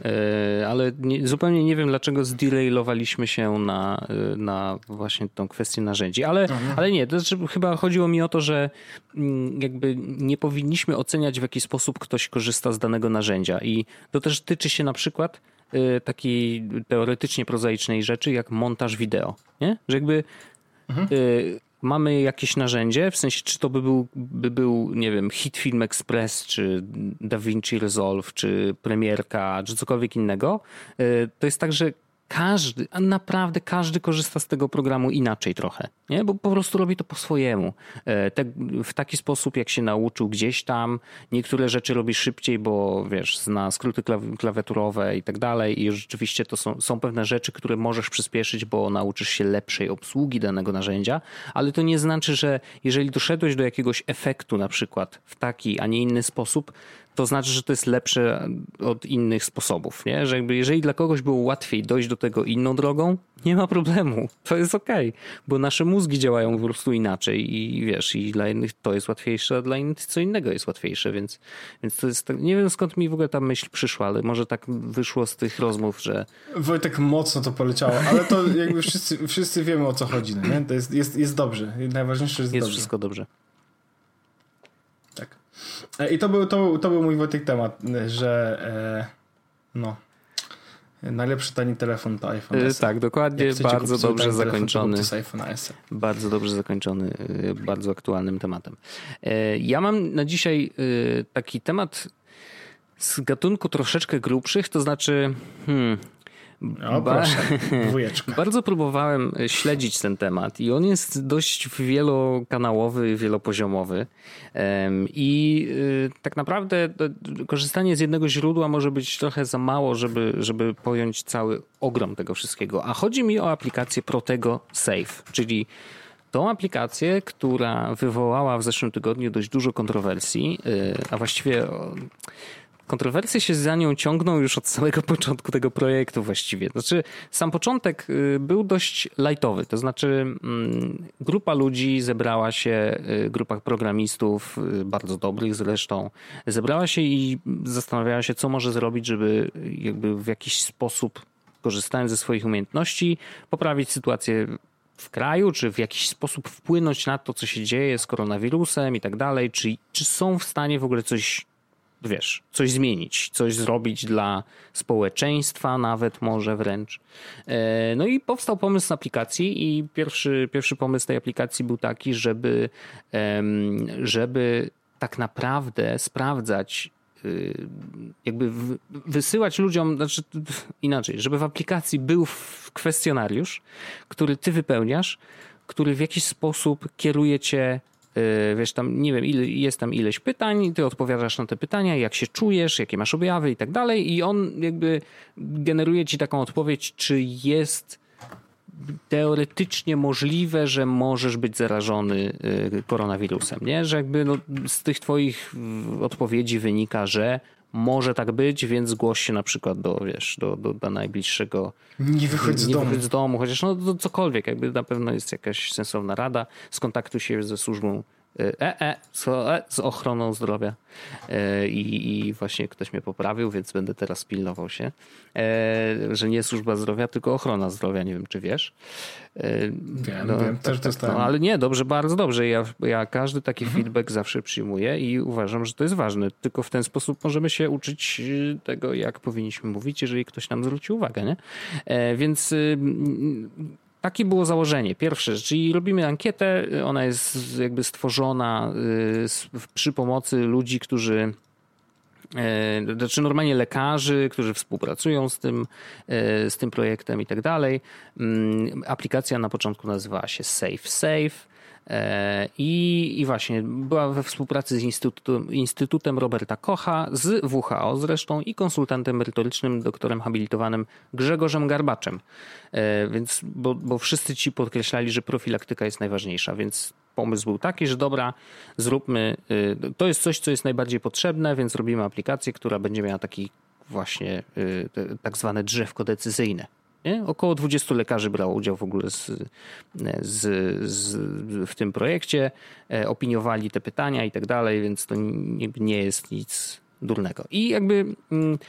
e, ale nie, zupełnie nie wiem, dlaczego zdelaylowaliśmy się na, e, na właśnie tą kwestię narzędzi, ale, mhm. ale nie, to znaczy, chyba chodziło mi o to, że mm, jakby nie powinniśmy oceniać w jaki sposób ktoś korzysta z danego narzędzia i to też tyczy się na przykład e, takiej teoretycznie prozaicznej rzeczy jak montaż wideo, nie? Że jakby mhm mamy jakieś narzędzie, w sensie czy to by był, by był nie wiem, Hit Film Express, czy DaVinci Resolve, czy Premierka, czy cokolwiek innego, y, to jest tak, że każdy, a naprawdę każdy korzysta z tego programu inaczej trochę, nie? bo po prostu robi to po swojemu. E, te, w taki sposób, jak się nauczył gdzieś tam, niektóre rzeczy robi szybciej, bo wiesz, zna skróty klawiaturowe i tak dalej i rzeczywiście to są, są pewne rzeczy, które możesz przyspieszyć, bo nauczysz się lepszej obsługi danego narzędzia, ale to nie znaczy, że jeżeli doszedłeś do jakiegoś efektu na przykład w taki, a nie inny sposób, to znaczy, że to jest lepsze od innych sposobów, nie? Że jakby jeżeli dla kogoś było łatwiej dojść do tego inną drogą, nie ma problemu. To jest okej, okay, bo nasze mózgi działają po prostu inaczej i wiesz, i dla innych to jest łatwiejsze, a dla innych co innego jest łatwiejsze, więc, więc to jest tak, nie wiem skąd mi w ogóle ta myśl przyszła, ale może tak wyszło z tych rozmów, że... Wojtek mocno to poleciało, ale to jakby wszyscy, wszyscy wiemy o co chodzi, no nie? To jest, jest, jest dobrze. Najważniejsze jest, jest dobrze. wszystko dobrze. E, I to był, to, był, to był mój Wojtek temat, że e, no najlepszy tani telefon to iPhone S. Tak, dokładnie, bardzo dobrze zakończony. Bardzo dobrze zakończony, bardzo aktualnym tematem. E, ja mam na dzisiaj taki temat z gatunku troszeczkę grubszych, to znaczy hmm, o, proszę, Bardzo próbowałem śledzić ten temat i on jest dość wielokanałowy, wielopoziomowy i y, tak naprawdę korzystanie z jednego źródła może być trochę za mało, żeby, żeby pojąć cały ogrom tego wszystkiego. A chodzi mi o aplikację Protego Safe, czyli tą aplikację, która wywołała w zeszłym tygodniu dość dużo kontrowersji, a właściwie kontrowersje się za nią ciągną już od samego początku tego projektu właściwie. Znaczy, sam początek y, był dość lightowy, to znaczy mm, grupa ludzi zebrała się, y, grupa programistów, y, bardzo dobrych zresztą, zebrała się i zastanawiała się, co może zrobić, żeby jakby w jakiś sposób korzystając ze swoich umiejętności, poprawić sytuację w kraju, czy w jakiś sposób wpłynąć na to, co się dzieje z koronawirusem i tak dalej, czy, czy są w stanie w ogóle coś, wiesz, coś zmienić, coś zrobić dla społeczeństwa, nawet może wręcz. E, no i powstał pomysł aplikacji i pierwszy, pierwszy pomysł tej aplikacji był taki, żeby, żeby tak naprawdę sprawdzać Y, jakby wysyłać ludziom, znaczy inaczej, żeby w aplikacji był kwestionariusz, który ty wypełniasz, który w jakiś sposób kieruje cię wiesz, tam, nie wiem, jest tam ileś pytań, ty odpowiadasz na te pytania, jak się czujesz, jakie masz objawy i tak dalej i on jakby generuje ci taką odpowiedź, czy jest teoretycznie możliwe, że możesz być zarażony y, koronawirusem, nie? Że jakby no, z tych twoich odpowiedzi wynika, że może tak być, więc zgłoś się na przykład do, wiesz, do, do, do najbliższego... Nie wychodź z nie domu. Wychodź z domu, chociaż no cokolwiek, jakby na pewno jest jakaś sensowna rada. Skontaktuj się ze służbą e, e, z, e, z ochroną zdrowia e, I, i właśnie ktoś mnie poprawił, więc będę teraz pilnował się, e, że nie służba zdrowia, tylko ochrona zdrowia, nie wiem czy wiesz. E, wiem, no, wiem, też tak, dostałem. No, ale nie, dobrze, bardzo dobrze. Ja, ja każdy taki mhm. feedback zawsze przyjmuję i uważam, że to jest ważne. Tylko w ten sposób możemy się uczyć tego, jak powinniśmy mówić, jeżeli ktoś nam zwróci uwagę, nie? Więc y, takie było założenie. Pierwsze, czyli robimy ankietę, ona jest jakby stworzona y, przy pomocy ludzi, którzy y, znaczy normalnie lekarzy, którzy współpracują z tym, y, z tym projektem i tak dalej. Mm, aplikacja na początku nazywała się Safe Safe. E, I, I właśnie była we współpracy z Instytutem, Instytutem Roberta Kocha, z WHO zresztą i konsultantem merytorycznym, doktorem habilitowanym Grzegorzem Garbaczem. E, więc, bo, bo wszyscy ci podkreślali, że profilaktyka jest najważniejsza, więc pomysł był taki, że dobra, zróbmy, e, to jest coś, co jest najbardziej potrzebne, więc robimy aplikację, która będzie miała taki właśnie tak zwane drzewko decyzyjne. Nie? Około 20 lekarzy brało udział w ogóle z, z, z, w tym projekcie, e, opiniowali te pytania i tak dalej, więc to nie, nie jest nic durnego. I jakby mm,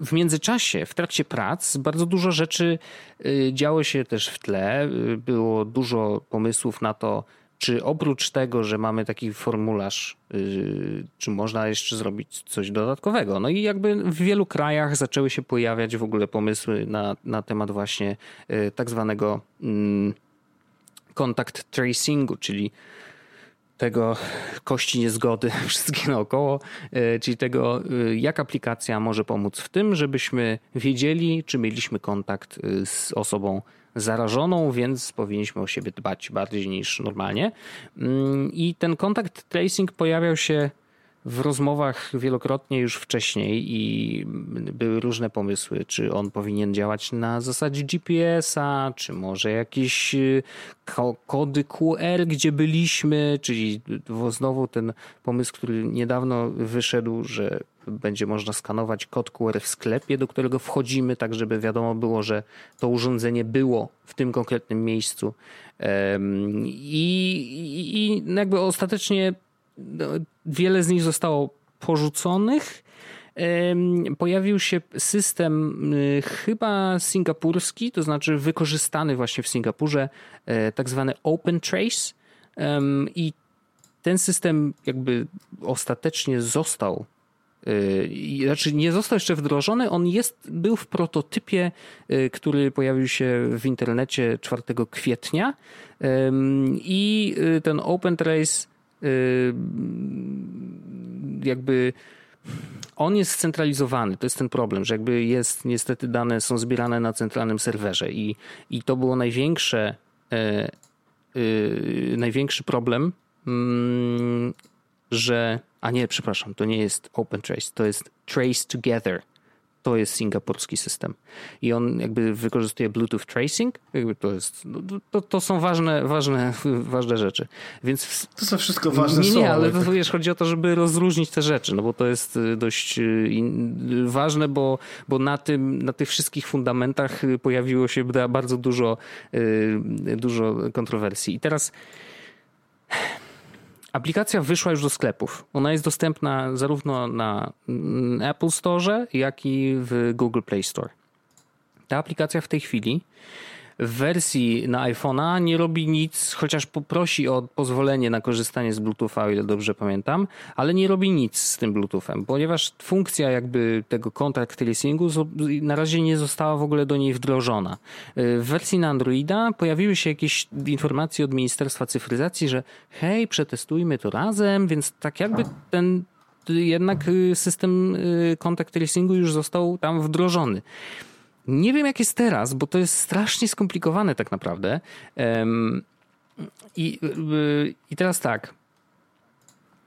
w międzyczasie, w trakcie prac, bardzo dużo rzeczy y, działo się też w tle. Y, było dużo pomysłów na to, czy oprócz tego, że mamy taki formularz, yy, czy można jeszcze zrobić coś dodatkowego? No i jakby w wielu krajach zaczęły się pojawiać w ogóle pomysły na, na temat właśnie yy, tak zwanego yy, contact tracingu, czyli tego kości niezgody wszystkie naokoło, yy, czyli tego, yy, jak aplikacja może pomóc w tym, żebyśmy wiedzieli, czy mieliśmy kontakt yy, z osobą zarażoną, więc powinniśmy o siebie dbać bardziej niż normalnie. Mm, I ten kontakt tracing pojawiał się w rozmowach wielokrotnie już wcześniej i były różne pomysły, czy on powinien działać na zasadzie GPS-a, czy może jakieś y, kody QR, gdzie byliśmy, czyli znowu ten pomysł, który niedawno wyszedł, że będzie można skanować kod QR w sklepie, do którego wchodzimy, tak żeby wiadomo było, że to urządzenie było w tym konkretnym miejscu. I, i, jakby ostatecznie no, wiele z nich zostało porzuconych. Pojawił się system y, chyba singapurski, to znaczy wykorzystany właśnie w Singapurze, e, tak zwany Open Trace. I ten system jakby ostatecznie został znaczy nie został jeszcze wdrożony, on jest, był w prototypie, y, który pojawił się w internecie 4 kwietnia. I ten Open Trace Y, jakby on jest scentralizowany, to jest ten problem, że jakby jest, niestety dane są zbierane na centralnym serwerze i, i to było największe, największy problem, że, a nie, przepraszam, to nie jest Open Trace, to jest Trace Together. to jest singapurski system. I on jakby wykorzystuje Bluetooth tracing. Jakby to, jest, no, to, to są ważne, ważne, ważne rzeczy. Więc to są wszystko ważne Nie, nie, ale to, wiesz, chodzi o to, żeby rozróżnić te rzeczy, no bo to jest y, dość y, ważne, bo, bo na, tym, na tych wszystkich fundamentach y, pojawiło się bardzo dużo, dużo kontrowersji. I teraz Aplikacja wyszła już do sklepów. Ona jest dostępna zarówno na mm, Apple Store, jak i w Google Play Store. Ta aplikacja w tej chwili w wersji na iPhone'a nie robi nic, chociaż poprosi o pozwolenie na korzystanie z Bluetootha, o ile dobrze pamiętam, ale nie robi nic z tym Bluetoothem, ponieważ funkcja jakby tego contact tracingu na razie nie została w ogóle do niej wdrożona. W wersji na Androida pojawiły się jakieś informacje od Ministerstwa Cyfryzacji, że hej, przetestujmy to razem, więc tak jakby ten jednak system contact tracingu już został tam wdrożony. Nie wiem, jak jest teraz, bo to jest strasznie skomplikowane tak naprawdę. I, y, i teraz tak.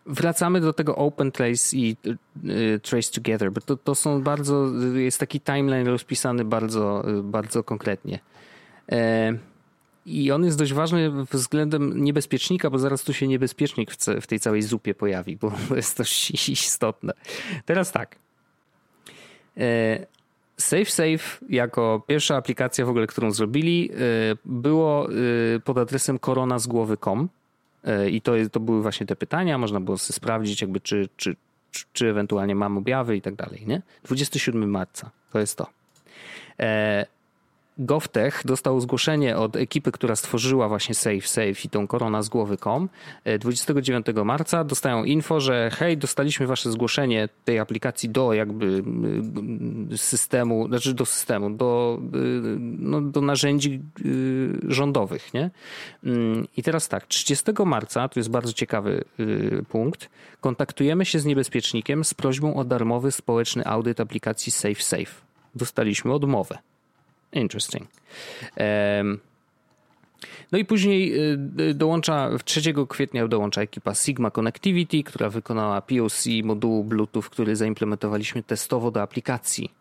Wracamy do tego Open Trace i y, Trace Together, bo to, to są bardzo, jest taki timeline rozpisany bardzo, bardzo konkretnie. E, I on jest dość ważny względem niebezpiecznika, bo zaraz tu się niebezpiecznik w, tej całej zupie pojawi, bo to jest dość istotne. Teraz tak. E, SafeSafe jako pierwsza aplikacja w ogóle, którą zrobili, y, było y, pod adresem koronazgłowy.com y, i to, to były właśnie te pytania, można było sprawdzić jakby czy, czy, czy, czy ewentualnie mam objawy i tak dalej, nie? 27 marca, to jest to. GovTech dostał zgłoszenie od ekipy, która stworzyła właśnie SafeSafe i tą korona z głowy.com 29 e, marca dostają info, że hej, dostaliśmy wasze zgłoszenie tej aplikacji do jakby systemu, znaczy do systemu, do, e, no, do narzędzi rządowych, nie? Mm, I teraz tak, 30 marca, to jest bardzo ciekawy punkt, kontaktujemy się z niebezpiecznikiem z prośbą o darmowy społeczny audyt aplikacji SafeSafe. Dostaliśmy odmowę. Interesting. No i później y, y, dołącza, 3 kwietnia dołącza ekipa Sigma Connectivity, która wykonała POC modułu Bluetooth, który zaimplementowaliśmy testowo do aplikacji.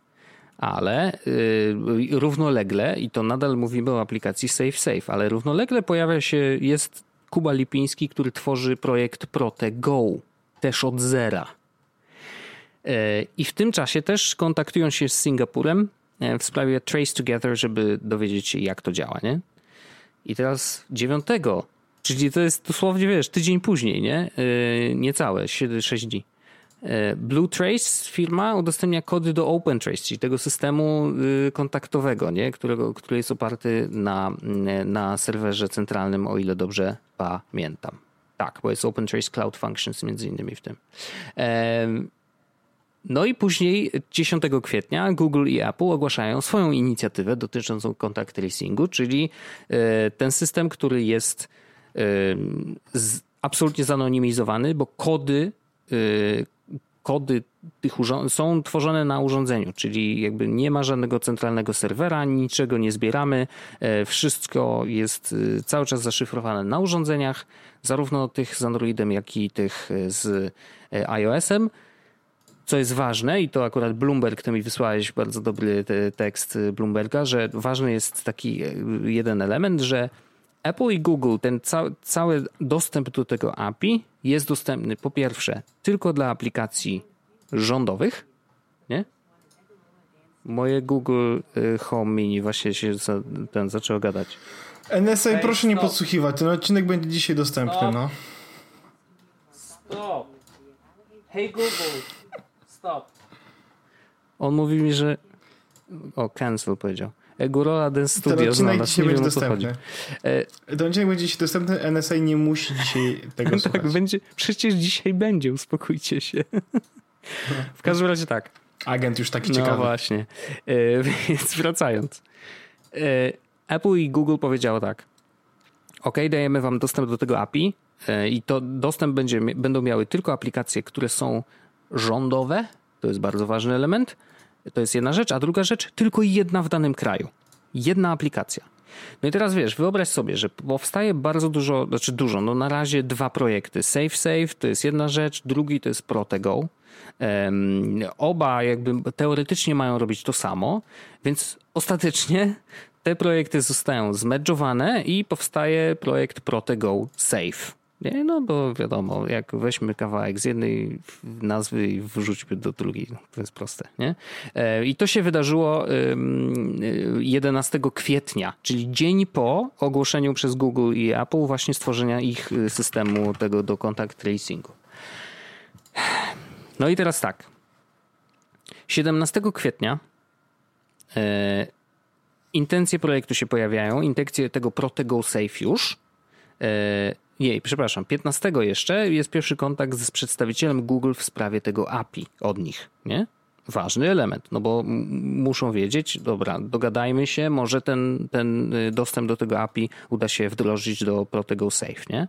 Ale y, równolegle, i to nadal mówimy o aplikacji SafeSafe, ale równolegle pojawia się, jest Kuba Lipiński, który tworzy projekt ProteGo, też od zera. E, I w tym czasie też kontaktują się z Singapurem, w sprawie Trace Together, żeby dowiedzieć się, jak to działa, nie? I teraz 9, czyli to jest dosłownie, wiesz, tydzień później, nie? Yy, niecałe, 6 dni. E, Blue Trace firma udostępnia kody do Open Trace, czyli tego systemu y, kontaktowego, nie? Którego, który jest oparty na, na serwerze centralnym, o ile dobrze pamiętam. Tak, bo jest Open Trace Cloud Functions między innymi w tym. No i później 10 kwietnia Google i Apple ogłaszają swoją inicjatywę dotyczącą contact tracingu, czyli e, ten system, który jest e, absolutnie zanonimizowany, bo kody, e, kody tych są tworzone na urządzeniu, czyli jakby nie ma żadnego centralnego serwera, niczego nie zbieramy, wszystko jest cały czas zaszyfrowane na urządzeniach, zarówno tych z Androidem, jak i tych z iOS-em co jest ważne, i to akurat Bloomberg, to mi wysłałeś bardzo dobry tekst Bloomberga, że ważny jest taki e, jeden element, że Apple i Google, ten ca cały dostęp do tego API jest dostępny po pierwsze tylko dla aplikacji rządowych, nie? Moje Google e, Home Mini właśnie się za, ten zaczęło gadać. NSA, hey, proszę stop. nie podsłuchiwać, ten odcinek będzie dzisiaj dostępny, stop. no. Stop. Hey Google. Stop. On mówi mi, że... O, cancel powiedział. Egorola Dance Studio Ten odcinek znalazł. dzisiaj będzie dostępny. E... Ten odcinek będzie dzisiaj dostępny, NSA nie musi dzisiaj tego tak, słuchać. będzie, przecież dzisiaj będzie, uspokójcie się. w każdym razie tak. Agent już taki ciekawy. No właśnie. E, więc wracając. E, Apple i Google powiedziało tak. OK, dajemy wam dostęp do tego API e, i to dostęp będzie, będą miały tylko aplikacje, które są rządowe, to jest bardzo ważny element. To jest jedna rzecz, a druga rzecz, tylko jedna w danym kraju. Jedna aplikacja. No i teraz wiesz, wyobraź sobie, że powstaje bardzo dużo, znaczy dużo, no na razie dwa projekty. SafeSafe to jest jedna rzecz, drugi to jest Protego. Um, oba jakby teoretycznie mają robić to samo, więc ostatecznie te projekty zostają zmedżowane i powstaje projekt Protego Safe. Nie, no bo wiadomo, jak weźmy kawałek z jednej nazwy i wrzućmy do drugiej, no, to jest proste, nie? E, I to się wydarzyło 11 kwietnia, czyli dzień po ogłoszeniu przez Google i Apple właśnie stworzenia ich y, systemu tego do contact tracingu. No i teraz tak. 17 kwietnia e, intencje projektu się pojawiają, intencje tego Protego Safe już. Jej, przepraszam, 15 jeszcze jest pierwszy kontakt z przedstawicielem Google w sprawie tego API od nich, nie? Ważny element, no bo muszą wiedzieć, dobra, dogadajmy się, może ten, ten y, dostęp do tego API uda się wdrożyć do Protego Safe, nie?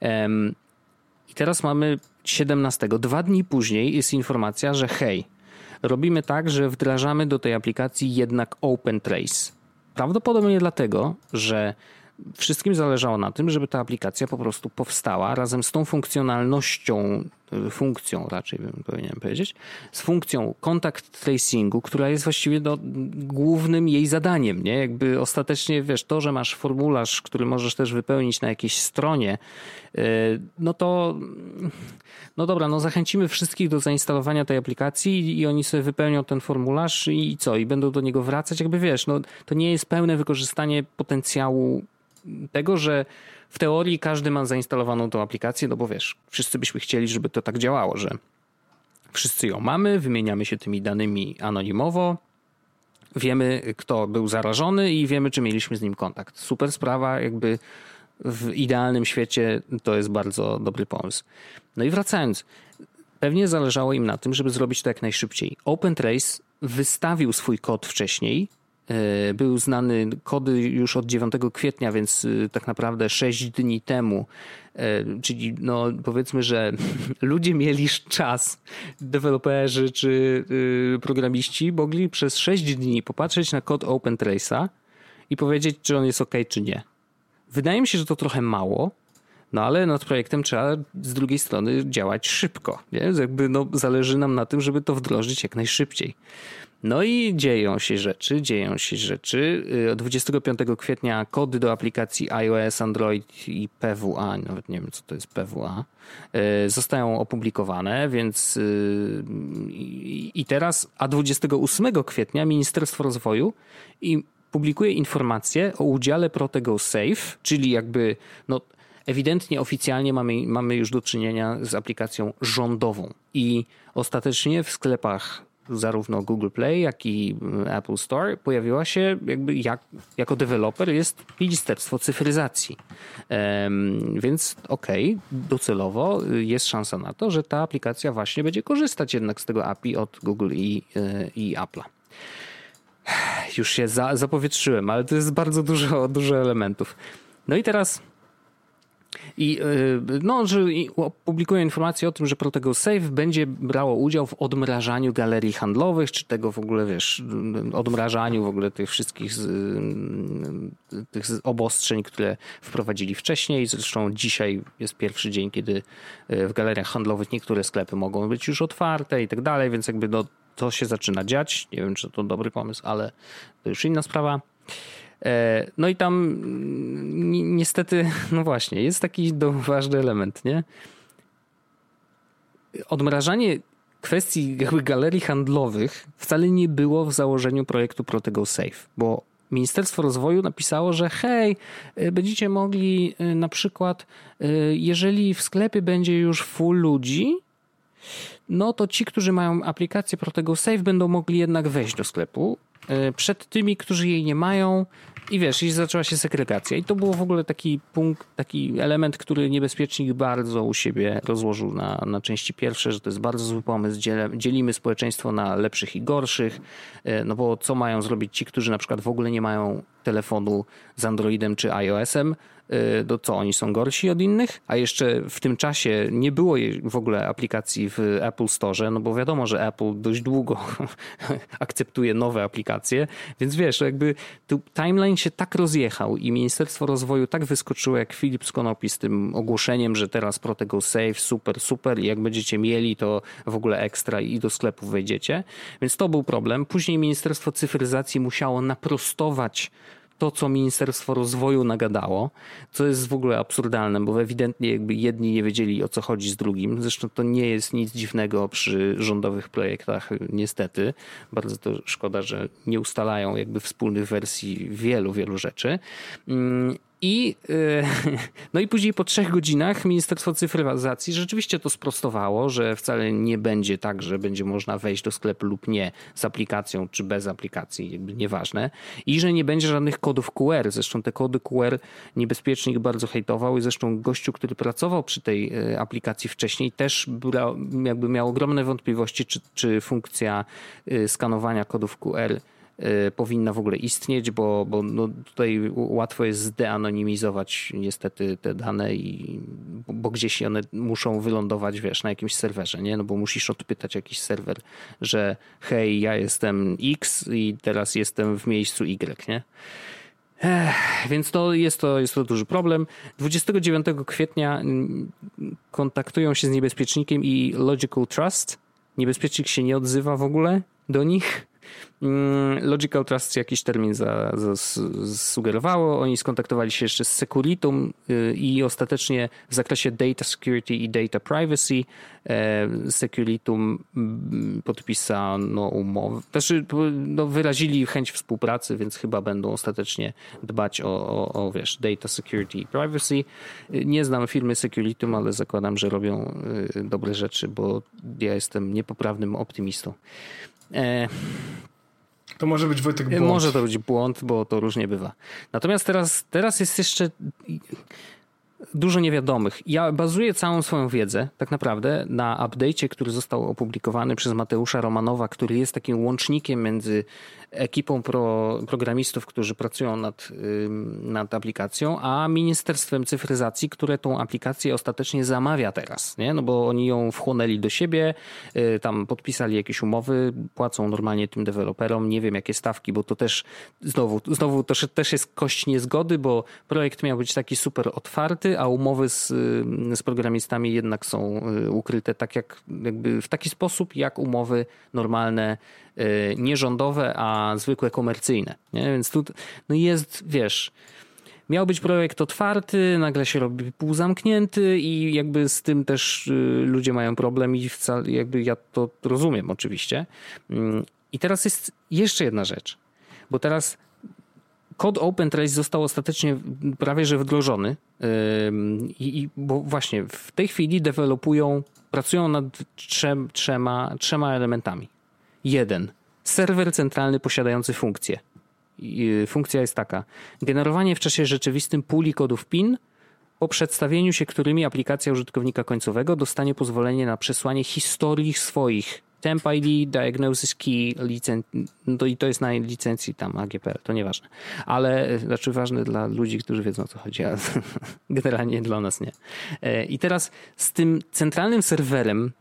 Um, I teraz mamy 17. Dwa dni później jest informacja, że hej, robimy tak, że wdrażamy do tej aplikacji jednak Open Trace. Prawdopodobnie dlatego, że wszystkim zależało na tym, żeby ta aplikacja po prostu powstała razem z tą funkcjonalnością, funkcją raczej bym powinienem powiedzieć, z funkcją contact tracingu, która jest właściwie do, głównym jej zadaniem, nie? Jakby ostatecznie, wiesz, to, że masz formularz, który możesz też wypełnić na jakiejś stronie, y, no to no dobra, no zachęcimy wszystkich do zainstalowania tej aplikacji i oni sobie wypełnią ten formularz i co? I będą do niego wracać, jakby wiesz, no to nie jest pełne wykorzystanie potencjału tego, że w teorii każdy ma zainstalowaną tą aplikację, no bo wiesz, wszyscy byśmy chcieli, żeby to tak działało, że wszyscy ją mamy, wymieniamy się tymi danymi anonimowo, wiemy, kto był zarażony i wiemy, czy mieliśmy z nim kontakt. Super sprawa, jakby w idealnym świecie to jest bardzo dobry pomysł. No i wracając, pewnie zależało im na tym, żeby zrobić to jak najszybciej. OpenTrace wystawił swój kod wcześniej, był znany kody już od 9 kwietnia, więc e, tak naprawdę 6 dni temu. E, czyli no powiedzmy, że ludzie mieli czas, deweloperzy czy programiści mogli przez 6 dni popatrzeć na kod OpenTrace'a i powiedzieć, czy on jest ok, czy nie. Wydaje mi się, że to trochę mało, no ale nad projektem trzeba z drugiej strony działać szybko. Więc jakby no, zależy nam na tym, żeby to wdrożyć jak najszybciej. No i dzieją się rzeczy, dzieją się rzeczy. 25 y, kwietnia kody do aplikacji iOS, Android i PWA, nawet nie wiem co to jest PWA, y, zostają opublikowane, więc y, i teraz, a 28 kwietnia Ministerstwo Rozwoju i publikuje informację o udziale Protego Safe, czyli jakby no, ewidentnie oficjalnie mamy, mamy już do czynienia z aplikacją rządową i ostatecznie w sklepach zarówno Google Play, jak i mm, Apple Store pojawiła się jakby jak, jako deweloper jest Ministerstwo Cyfryzacji. Um, więc okej, okay, docelowo jest szansa na to, że ta aplikacja właśnie będzie korzystać jednak z tego API od Google i, e, i Apple'a. Już się za, zapowietrzyłem, ale to jest bardzo dużo, dużo elementów. No i teraz i y, no, że publikuje informację o tym, że Protego Safe będzie brało udział w odmrażaniu galerii handlowych, czy tego w ogóle, wiesz, odmrażaniu w ogóle tych wszystkich y, tych obostrzeń, które wprowadzili wcześniej. Zresztą dzisiaj jest pierwszy dzień, kiedy y, w galeriach handlowych niektóre sklepy mogą być już otwarte i tak dalej, więc jakby no, to się zaczyna dziać. Nie wiem, czy to dobry pomysł, ale to już inna sprawa. E, no i tam mm, niestety, no właśnie, jest taki ważny element, nie? Odmrażanie kwestii jakby galerii handlowych wcale nie było w założeniu projektu Protego Safe, bo Ministerstwo Rozwoju napisało, że hej, e, będziecie mogli e, na przykład, jeżeli w sklepie będzie już full ludzi, no to ci, którzy mają aplikację Protego Safe będą mogli jednak wejść do sklepu. Przed tymi, którzy jej nie mają, i wiesz, i zaczęła się segregacja. I to był w ogóle taki punkt, taki element, który niebezpiecznik bardzo u siebie rozłożył na, na części pierwsze, że to jest bardzo zły pomysł. Dzielimy społeczeństwo na lepszych i gorszych. E, no bo co mają zrobić ci, którzy na przykład w ogóle nie mają telefonu z Androidem czy iOS-em, to co, oni są gorsi od innych? A jeszcze w tym czasie nie było w ogóle aplikacji w Apple Store, no bo wiadomo, że Apple dość długo akceptuje nowe aplikacje, więc wiesz, jakby tu timeline się tak rozjechał i Ministerstwo Rozwoju tak wyskoczyło jak Filip z Konopi z tym ogłoszeniem, że teraz Protego Save, super, super i jak będziecie mieli, to w ogóle ekstra i do sklepu wejdziecie. Więc to był problem. Później Ministerstwo Cyfryzacji musiało naprostować to, co Ministerstwo Rozwoju nagadało, co jest w ogóle absurdalne, bo ewidentnie jakby jedni nie wiedzieli o co chodzi z drugim. Zresztą to nie jest nic dziwnego przy rządowych projektach, niestety. Bardzo to szkoda, że nie ustalają jakby wspólnych wersji wielu, wielu rzeczy. I, e, no i później po trzech godzinach Ministerstwo Cyfryzacji rzeczywiście to sprostowało, że wcale nie będzie tak, że będzie można wejść do sklepu lub nie z aplikacją czy bez aplikacji, nieważne. I że nie będzie żadnych kodów QR. Zresztą te kody QR niebezpiecznik bardzo hejtował i zresztą gościu, który pracował przy tej e, aplikacji wcześniej też jakby miał ogromne wątpliwości, czy, czy funkcja e, skanowania kodów QR Y, powinna w ogóle istnieć, bo, bo no tutaj łatwo jest zdeanonimizować niestety te dane i bo gdzieś one muszą wylądować, wiesz, na jakimś serwerze, nie? No bo musisz odpytać jakiś serwer, że hej, ja jestem X i teraz jestem w miejscu Y, nie? Ech, więc to jest, to jest to duży problem. 29 kwietnia kontaktują się z niebezpiecznikiem i Logical Trust. Niebezpiecznik się nie odzywa w ogóle do nich Logical Trust jakiś termin zasugerowało. Oni skontaktowali się jeszcze z Securitum y, i ostatecznie w zakresie data security i data privacy e, Securitum mm, podpisano umowę. Znaczy, no, wyrazili chęć współpracy, więc chyba będą ostatecznie dbać o, o, o wiesz, data security i privacy. Y, nie znam firmy Securitum, ale zakładam, że robią y, dobre rzeczy, bo ja jestem niepoprawnym optymistą. E, to może być Wojtek błąd. Może to być błąd, bo to różnie bywa. Natomiast teraz, teraz jest jeszcze dużo niewiadomych. Ja bazuję całą swoją wiedzę tak naprawdę na update'cie, który został opublikowany przez Mateusza Romanowa, który jest takim łącznikiem między ekipą pro, programistów, którzy pracują nad, nad aplikacją, a Ministerstwem Cyfryzacji, które tą aplikację ostatecznie zamawia teraz, nie? No bo oni ją wchłonęli do siebie, y, tam podpisali jakieś umowy, płacą normalnie tym deweloperom, nie wiem jakie stawki, bo to też znowu, znowu to też jest kość niezgody, bo projekt miał być taki super otwarty, a umowy z, z programistami jednak są y, ukryte tak jak jakby w taki sposób, jak umowy normalne Y, nie rządowe, a zwykłe komercyjne. Nie? Więc tu no jest, wiesz, miał być projekt otwarty, nagle się robi półzamknięty i jakby z tym też y, ludzie mają problem i wcale, jakby ja to rozumiem oczywiście. Mm, I teraz jest jeszcze jedna rzecz, bo teraz kod OpenTrace został ostatecznie prawie że wdrożony i, i bo właśnie w tej chwili dewelopują, pracują nad trzem, trzema, trzema elementami. Jeden. Serwer centralny posiadający funkcję. Funkcja jest taka: generowanie w czasie rzeczywistym puli kodów PIN, po przedstawieniu się którymi aplikacja użytkownika końcowego dostanie pozwolenie na przesłanie historii swoich temp ID, diagnosis key, licen... no i to jest na licencji tam AGPL, to nieważne. Ale, znaczy ważne dla ludzi, którzy wiedzą o co chodzi, a generalnie dla nas nie. E, I teraz z tym centralnym serwerem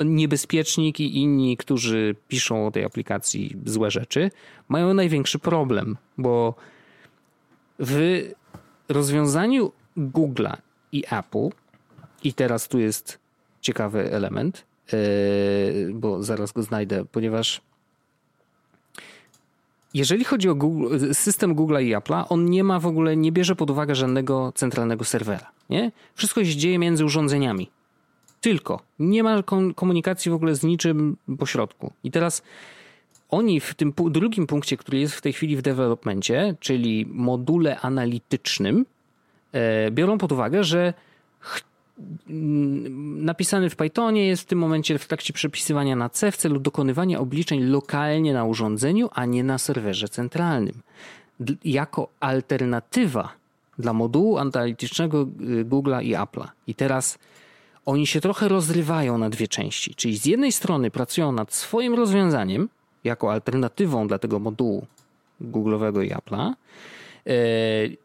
niebezpiecznik i inni, którzy piszą o tej aplikacji złe rzeczy, mają największy problem, bo w rozwiązaniu Google'a i Apple, i teraz tu jest ciekawy element, e, bo zaraz go znajdę, ponieważ jeżeli chodzi o Google, system Google'a i Apple'a, on nie ma w ogóle, nie bierze pod uwagę żadnego centralnego serwera. Nie? Wszystko się dzieje między urządzeniami. Tylko. Nie ma komunikacji w ogóle z niczym pośrodku. I teraz oni w tym drugim punkcie, który jest w tej chwili w developmencie, czyli module analitycznym, e, biorą pod uwagę, że napisany w Pythonie jest w tym momencie w trakcie przepisywania na C w celu dokonywania obliczeń lokalnie na urządzeniu, a nie na serwerze centralnym. Jako alternatywa dla modułu analitycznego y, Google'a i Apple'a. I teraz oni się trochę rozrywają na dwie części. Czyli z jednej strony pracują nad swoim rozwiązaniem jako alternatywą dla tego modułu Google'owego i Apple'a,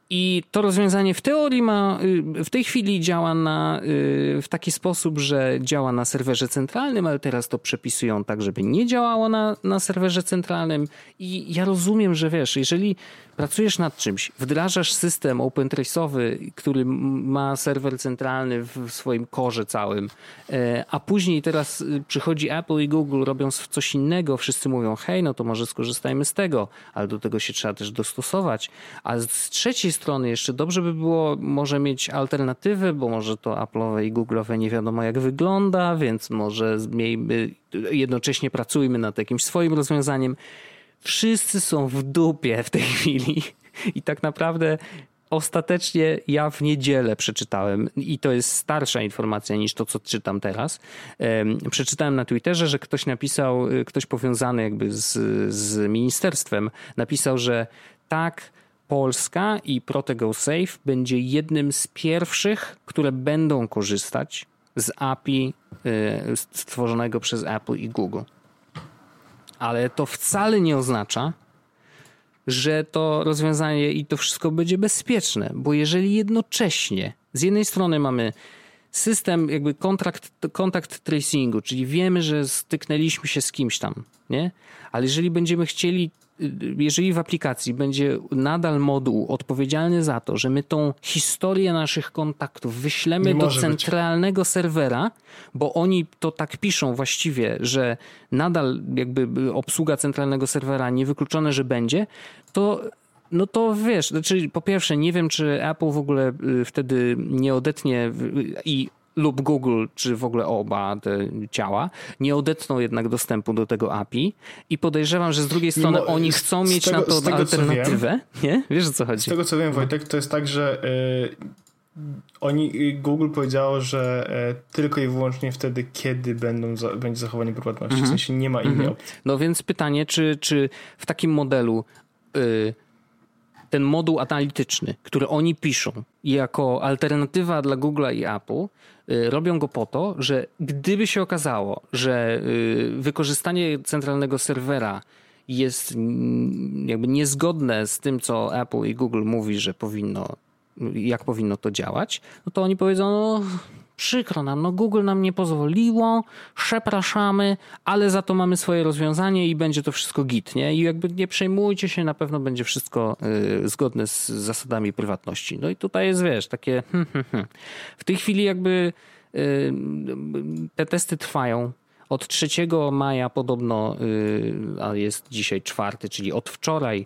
I to rozwiązanie w teorii ma, y, w tej chwili działa na, y, w taki sposób, że działa na serwerze centralnym, ale teraz to przepisują tak, żeby nie działało na, na serwerze centralnym. I ja rozumiem, że wiesz, jeżeli pracujesz nad czymś, wdrażasz system OpenTrace'owy, który ma serwer centralny w swoim korze całym, e, a później teraz y, przychodzi Apple i Google robiąc coś innego, wszyscy mówią, hej, no to może skorzystajmy z tego, ale do tego się trzeba też dostosować. A z trzeciej strony jeszcze dobrze by było może mieć alternatywę, bo może to Apple'owe i Google'owe nie wiadomo jak wygląda, więc może miejmy, jednocześnie pracujmy nad jakimś swoim rozwiązaniem. Wszyscy są w dupie w tej chwili i tak naprawdę ostatecznie ja w niedzielę przeczytałem, i to jest starsza informacja niż to, co czytam teraz. Przeczytałem na Twitterze, że ktoś napisał, ktoś powiązany jakby z, z ministerstwem, napisał, że tak, Polska i Protego Safe będzie jednym z pierwszych, które będą korzystać z API y, stworzonego przez Apple i Google. Ale to wcale nie oznacza, że to rozwiązanie i to wszystko będzie bezpieczne, bo jeżeli jednocześnie z jednej strony mamy system jakby kontrakt, kontakt tracingu, czyli wiemy, że styknęliśmy się z kimś tam, nie? Ale jeżeli będziemy chcieli jeżeli w aplikacji będzie nadal moduł odpowiedzialny za to, że my tą historię naszych kontaktów wyślemy do centralnego być. serwera, bo oni to tak piszą właściwie, że nadal jakby obsługa centralnego serwera niewykluczone, że będzie, to no to wiesz, znaczy po pierwsze nie wiem, czy Apple w ogóle y, wtedy nie odetnie i lub Google, czy w ogóle oba te ciała, nie odetną jednak dostępu do tego API i podejrzewam, że z drugiej strony Mimo, oni chcą mieć tego, na to tego, alternatywę. Wiem, nie? Wiesz o co chodzi? Z tego co wiem, Wojtek, to jest tak, że y, oni, y, Google powiedziało, że y, tylko i wyłącznie wtedy, kiedy będą za, będzie zachowanie prywatności. Mm -hmm. W sensie nie ma innej mm -hmm. opcji. No więc pytanie, czy, czy w takim modelu y, ten moduł analityczny, który oni piszą jako alternatywa dla Google'a i Apple, y, robią go po to, że gdyby się okazało, że y, wykorzystanie centralnego serwera jest jakby niezgodne z tym, co Apple i Google mówi, że powinno, jak powinno to działać, no to oni powiedzą, no Przykro nam, no Google nam nie pozwoliło, przepraszamy, ale za to mamy swoje rozwiązanie i będzie to wszystko git, nie? I jakby nie przejmujcie się, na pewno będzie wszystko y, zgodne z zasadami prywatności. No i tutaj jest, wiesz, takie hmm, hmm, hmm. w tej chwili jakby y, te testy trwają. Od 3 maja podobno, y, a jest dzisiaj czwarty, czyli od wczoraj,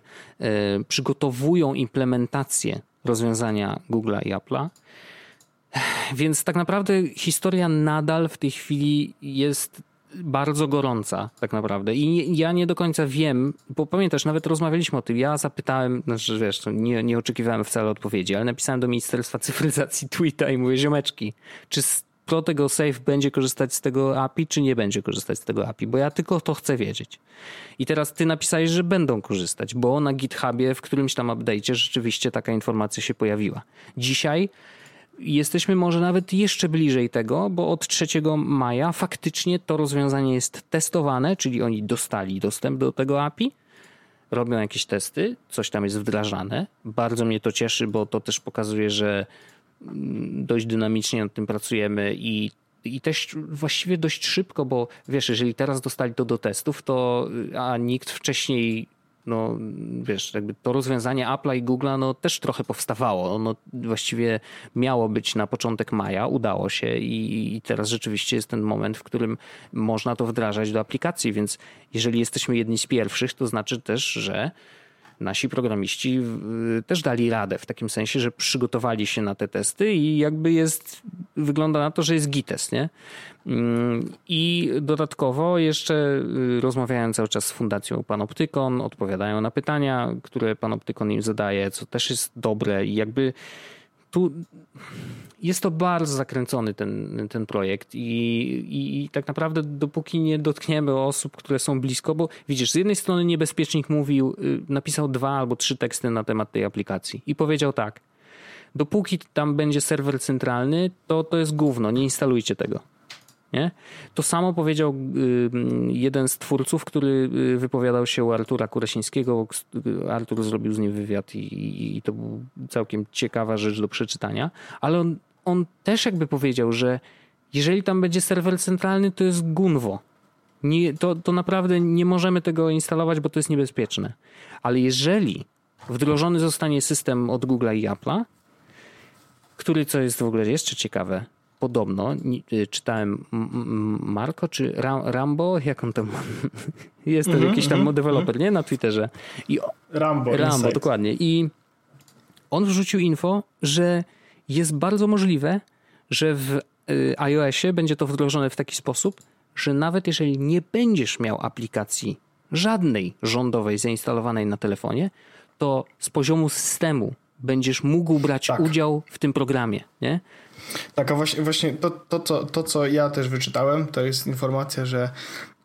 przygotowują implementację rozwiązania Google'a i Apple'a. Więc tak naprawdę historia nadal w tej chwili jest bardzo gorąca, tak naprawdę. I ja nie do końca wiem, bo pamiętasz, nawet rozmawialiśmy o tym. Ja zapytałem, znaczy wiesz, nie, nie oczekiwałem wcale odpowiedzi, ale napisałem do Ministerstwa Cyfryzacji tweeta i mówię, ziomeczki, czy Protego Safe będzie korzystać z tego API, czy nie będzie korzystać z tego API, bo ja tylko to chcę wiedzieć. I teraz ty napisałeś, że będą korzystać, bo na GitHubie w którymś tam update'cie rzeczywiście taka informacja się pojawiła. Dzisiaj Jesteśmy może nawet jeszcze bliżej tego, bo od 3 maja faktycznie to rozwiązanie jest testowane, czyli oni dostali dostęp do tego API, robią jakieś testy, coś tam jest wdrażane. Bardzo mnie to cieszy, bo to też pokazuje, że mm, dość dynamicznie nad tym pracujemy i i też właściwie dość szybko, bo wiesz, jeżeli teraz dostali to do testów, to a nikt wcześniej no wiesz, jakby to rozwiązanie Apple'a i Google'a no też trochę powstawało. Ono właściwie miało być na początek maja, udało się i, i teraz rzeczywiście jest ten moment, w którym można to wdrażać do aplikacji, więc jeżeli jesteśmy jedni z pierwszych, to znaczy też, że nasi programiści też dali radę w takim sensie, że przygotowali się na te testy i jakby jest, wygląda na to, że jest gites, nie? Mm, I dodatkowo jeszcze y, rozmawiałem cały czas z Fundacją Panoptykon, odpowiadają na pytania, które Panoptykon im zadaje, co też jest dobre i jakby tu jest to bardzo zakręcony ten, ten projekt i, i, i, tak naprawdę dopóki nie dotkniemy osób, które są blisko, bo widzisz, z jednej strony niebezpiecznik mówił, y, napisał dwa albo trzy teksty na temat tej aplikacji i powiedział tak, dopóki tam będzie serwer centralny, to to jest gówno, nie instalujcie tego. Nie? To samo powiedział y, jeden z twórców, który y, wypowiadał się u Artura Kurasińskiego. Artur zrobił z nim wywiad i, i to była całkiem ciekawa rzecz do przeczytania. Ale on, on też jakby powiedział, że jeżeli tam będzie serwer centralny, to jest gunwo. Nie, to, to naprawdę nie możemy tego instalować, bo to jest niebezpieczne. Ale jeżeli wdrożony zostanie system od Google i Apple'a, który, co jest w ogóle jeszcze ciekawe, podobno, y, czytałem Marco czy Rambo, jak on tam jest to mm -hmm, jakiś tam mm deweloper, nie? Na Twitterze. I Rambo. Rambo, dokładnie. I on wrzucił info, że jest bardzo możliwe, że w y, iOSie będzie to wdrożone w taki sposób, że nawet jeżeli nie będziesz miał aplikacji żadnej rządowej zainstalowanej na telefonie, to z poziomu systemu będziesz mógł brać tak. udział w tym programie, nie? Tak, a właśnie, właśnie to, to, to, to, co ja też wyczytałem, to jest informacja, że,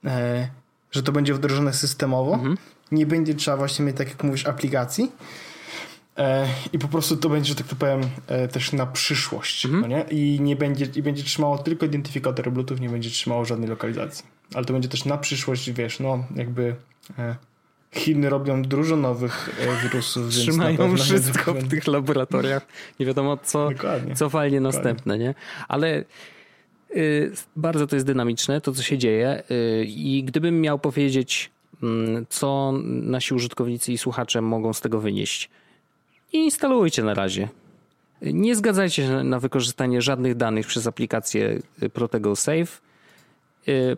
e, że to będzie wdrożone systemowo. Mhm. Nie będzie trzeba właśnie mieć, tak jak mówisz, aplikacji. E, I po prostu to będzie, że tak to powiem, e, też na przyszłość. Mhm. No nie? I nie będzie, i będzie trzymało tylko identyfikator Bluetooth, nie będzie trzymało żadnej lokalizacji. Ale to będzie też na przyszłość, wiesz, no jakby e, Chiny robią dużo nowych e, wirusów. Trzymają wszystko w tych laboratoriach. Nie wiadomo, co, co fajnie następne, nie? Ale y, bardzo to jest dynamiczne, to co się dzieje. Y, I gdybym miał powiedzieć, y, co nasi użytkownicy i słuchacze mogą z tego wynieść, instalujcie na razie. Nie zgadzajcie się na wykorzystanie żadnych danych przez aplikację Protego Safe Y,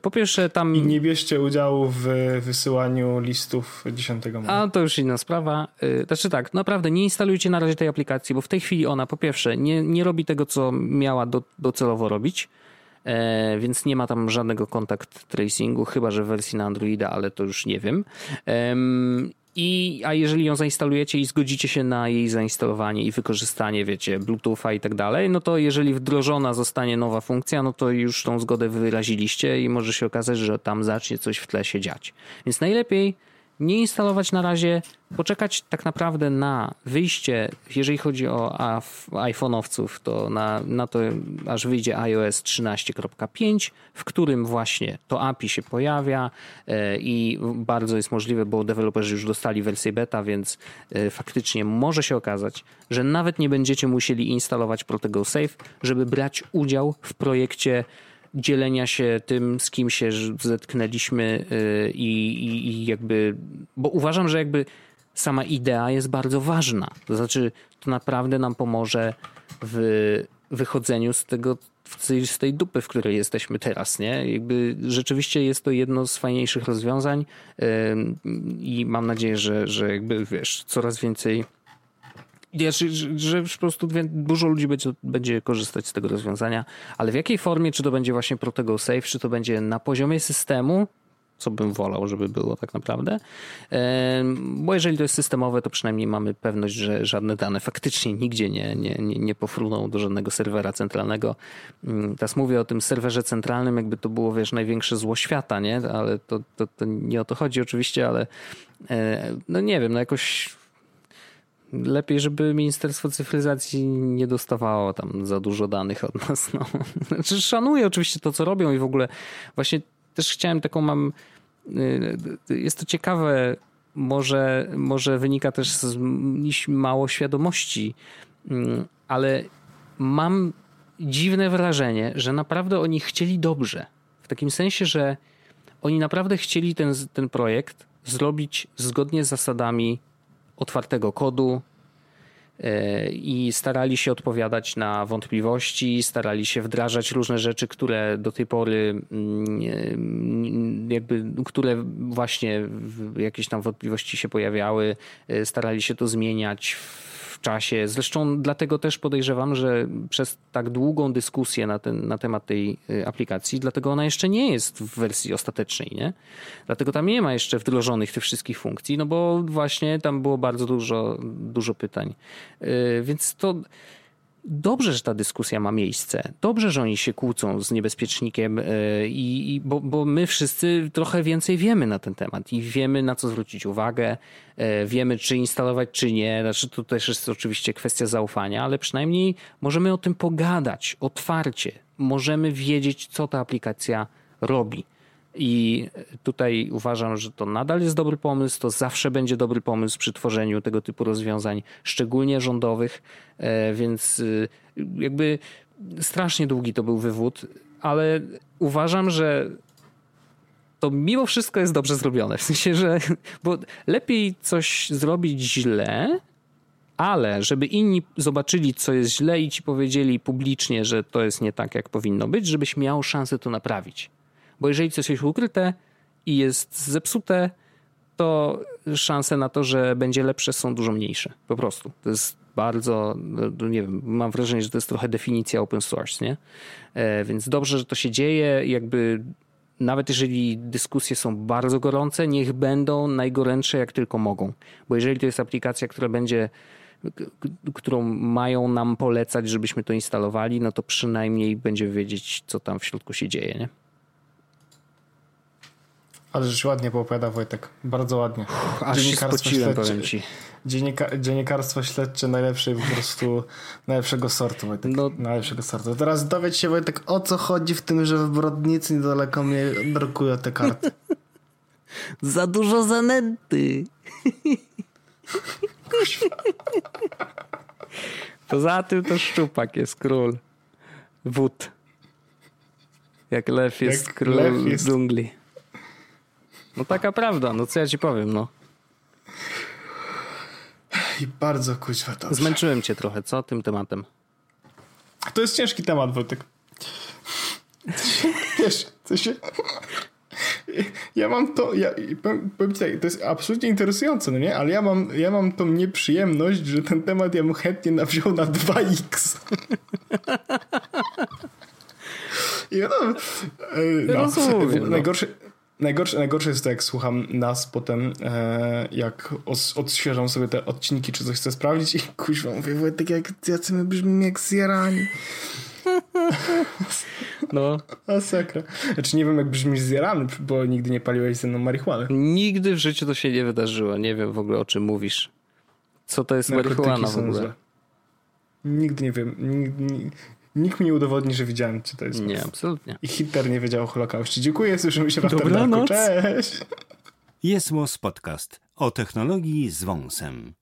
po pierwsze tam... I nie bierzcie udziału w wysyłaniu listów 10 maja. A to już inna sprawa. Y, znaczy tak, naprawdę nie instalujcie na razie tej aplikacji, bo w tej chwili ona po pierwsze nie, nie robi tego, co miała do, docelowo robić, e, więc nie ma tam żadnego kontakt tracingu, chyba że w wersji na Androida, ale to już nie wiem. I, a jeżeli ją zainstalujecie i zgodzicie się na jej zainstalowanie i wykorzystanie, wiecie, Bluetootha i tak dalej, no to jeżeli wdrożona zostanie nowa funkcja, no to już tą zgodę wyraziliście i może się okazać, że tam zacznie coś w tle się dziać. Więc najlepiej nie instalować na razie, poczekać tak naprawdę na wyjście, jeżeli chodzi o iPhone'owców, to na, na to aż wyjdzie iOS 13.5, w którym właśnie to API się pojawia e, i bardzo jest możliwe, bo deweloperzy już dostali wersję beta, więc e, faktycznie może się okazać, że nawet nie będziecie musieli instalować Protego Safe, żeby brać udział w projekcie dzielenia się tym, z kim się zetknęliśmy y, i, i, i jakby, bo uważam, że jakby sama idea jest bardzo ważna. To znaczy, to naprawdę nam pomoże w wychodzeniu z tego, z tej dupy, w której jesteśmy teraz, nie? Jakby rzeczywiście jest to jedno z fajniejszych rozwiązań i mam nadzieję, że, że jakby wiesz, coraz więcej że, że, po prostu dużo ludzi będzie, będzie korzystać z tego rozwiązania, ale w jakiej formie, czy to będzie właśnie Protego Safe, czy to będzie na poziomie systemu, co bym wolał, żeby było tak naprawdę. Bo jeżeli to jest systemowe, to przynajmniej mamy pewność, że żadne dane faktycznie nigdzie nie, nie, nie, nie pofruną do żadnego serwera centralnego. Mm, teraz mówię o tym serwerze centralnym, jakby to było, wiesz, największe zło świata, nie? Ale to, to, to nie o to chodzi oczywiście, ale e, no nie wiem, no jakoś lepiej, żeby Ministerstwo Cyfryzacji nie dostawało tam za dużo danych od nas. No. Znaczy, szanuję oczywiście to, co robią i w ogóle właśnie też chciałem taką mam. Y, jest to ciekawe, może, może wynika też z mało świadomości, mm, ale mam dziwne wrażenie, że naprawdę oni chcieli dobrze. W takim sensie, że oni naprawdę chcieli ten, ten projekt zrobić zgodnie z zasadami otwartego kodu e, i starali się odpowiadać na wątpliwości, starali się wdrażać różne rzeczy, które do tej pory mm, jakby, które właśnie jakieś tam wątpliwości się pojawiały, e, starali się to zmieniać czasie. Zresztą dlatego też podejrzewam, że przez tak długą dyskusję na, ten, na temat tej y, aplikacji, dlatego ona jeszcze nie jest w wersji ostatecznej, nie? Dlatego tam nie ma jeszcze wdrożonych tych wszystkich funkcji, no bo właśnie tam było bardzo dużo, dużo pytań. Yy, więc to Dobrze, że ta dyskusja ma miejsce. Dobrze, że oni się kłócą z niebezpiecznikiem, e, i, i, bo, bo my wszyscy trochę więcej wiemy na ten temat i wiemy, na co zwrócić uwagę, e, wiemy, czy instalować, czy nie. Znaczy, to też jest oczywiście kwestia zaufania, ale przynajmniej możemy o tym pogadać otwarcie. możemy wiedzieć, co ta aplikacja robi. I tutaj uważam, że to nadal jest dobry pomysł, to zawsze będzie dobry pomysł przy tworzeniu tego typu rozwiązań, szczególnie rządowych, e, więc y, jakby strasznie długi to był wywód, ale uważam, że to mimo wszystko jest dobrze zrobione. W sensie, że bo lepiej coś zrobić źle, ale żeby inni zobaczyli, co jest źle i ci powiedzieli publicznie, że to jest nie tak, jak powinno być, żebyś miał szansę to naprawić. Bo jeżeli coś jest ukryte i jest zepsute, to szanse na to, że będzie lepsze są dużo mniejsze. Po prostu. To jest bardzo, no, nie wiem, mam wrażenie, że to jest trochę definicja open source, nie? E, więc dobrze, że to się dzieje, jakby nawet jeżeli dyskusje są bardzo gorące, niech będą najgorętsze jak tylko mogą. Bo jeżeli to jest aplikacja, która będzie którą mają nam polecać, żebyśmy to instalowali, no to przynajmniej będzie wiedzieć, co tam w środku się dzieje, nie? Ale rzecz ładnie poopowiada Wojtek. Bardzo ładnie. Aż się spociłem, powiem ci. Dziennika, dziennikarstwo śledcze najlepszej po prostu, najlepszego sortu Wojtek. No. Najlepszego sortu. Teraz dowiedz się Wojtek, o co chodzi w tym, że w Brodnicy niedaleko mnie drukują te karty. Za dużo zanęty. Poza tym to szczupak jest król. Wód. Jak lew jest Jak król lew jest... dżungli. No taka prawda, no co ja ci powiem, no. I bardzo kuźwa dobrze. Zmęczyłem cię trochę, co, tym tematem? To jest ciężki temat, Wojtek. Wiesz, co się... Ja mam to, ja, powiem, tak, to jest absolutnie interesujące, no nie? Ale ja mam, ja mam tą nieprzyjemność, że ten temat ja bym chętnie nawziął na 2x. I no, no, najgorsze, Najgorsze, najgorsze jest to, jak słucham nas potem, e, jak os, odświeżam sobie te odcinki, czy coś chcę sprawdzić i kuźwa mówię, Wojtek, jak, jacy my brzmimy jak zjarani. No. Masakra. Znaczy nie wiem, jak brzmisz zjarany, bo nigdy nie paliłeś ze mną marihuany. Nigdy w życiu to się nie wydarzyło. Nie wiem w ogóle, o czym mówisz. Co to jest marihuana w ogóle? Nigdy nie wiem. Nigdy, Nikt mi nie udowodni, że widziałem, czy to jest. Nie, absolutnie. I Hitler nie wiedział o Holokauście. Dziękuję, słyszymy się w Dobranoc. Cześć! Jest Podcast o technologii z wąsem.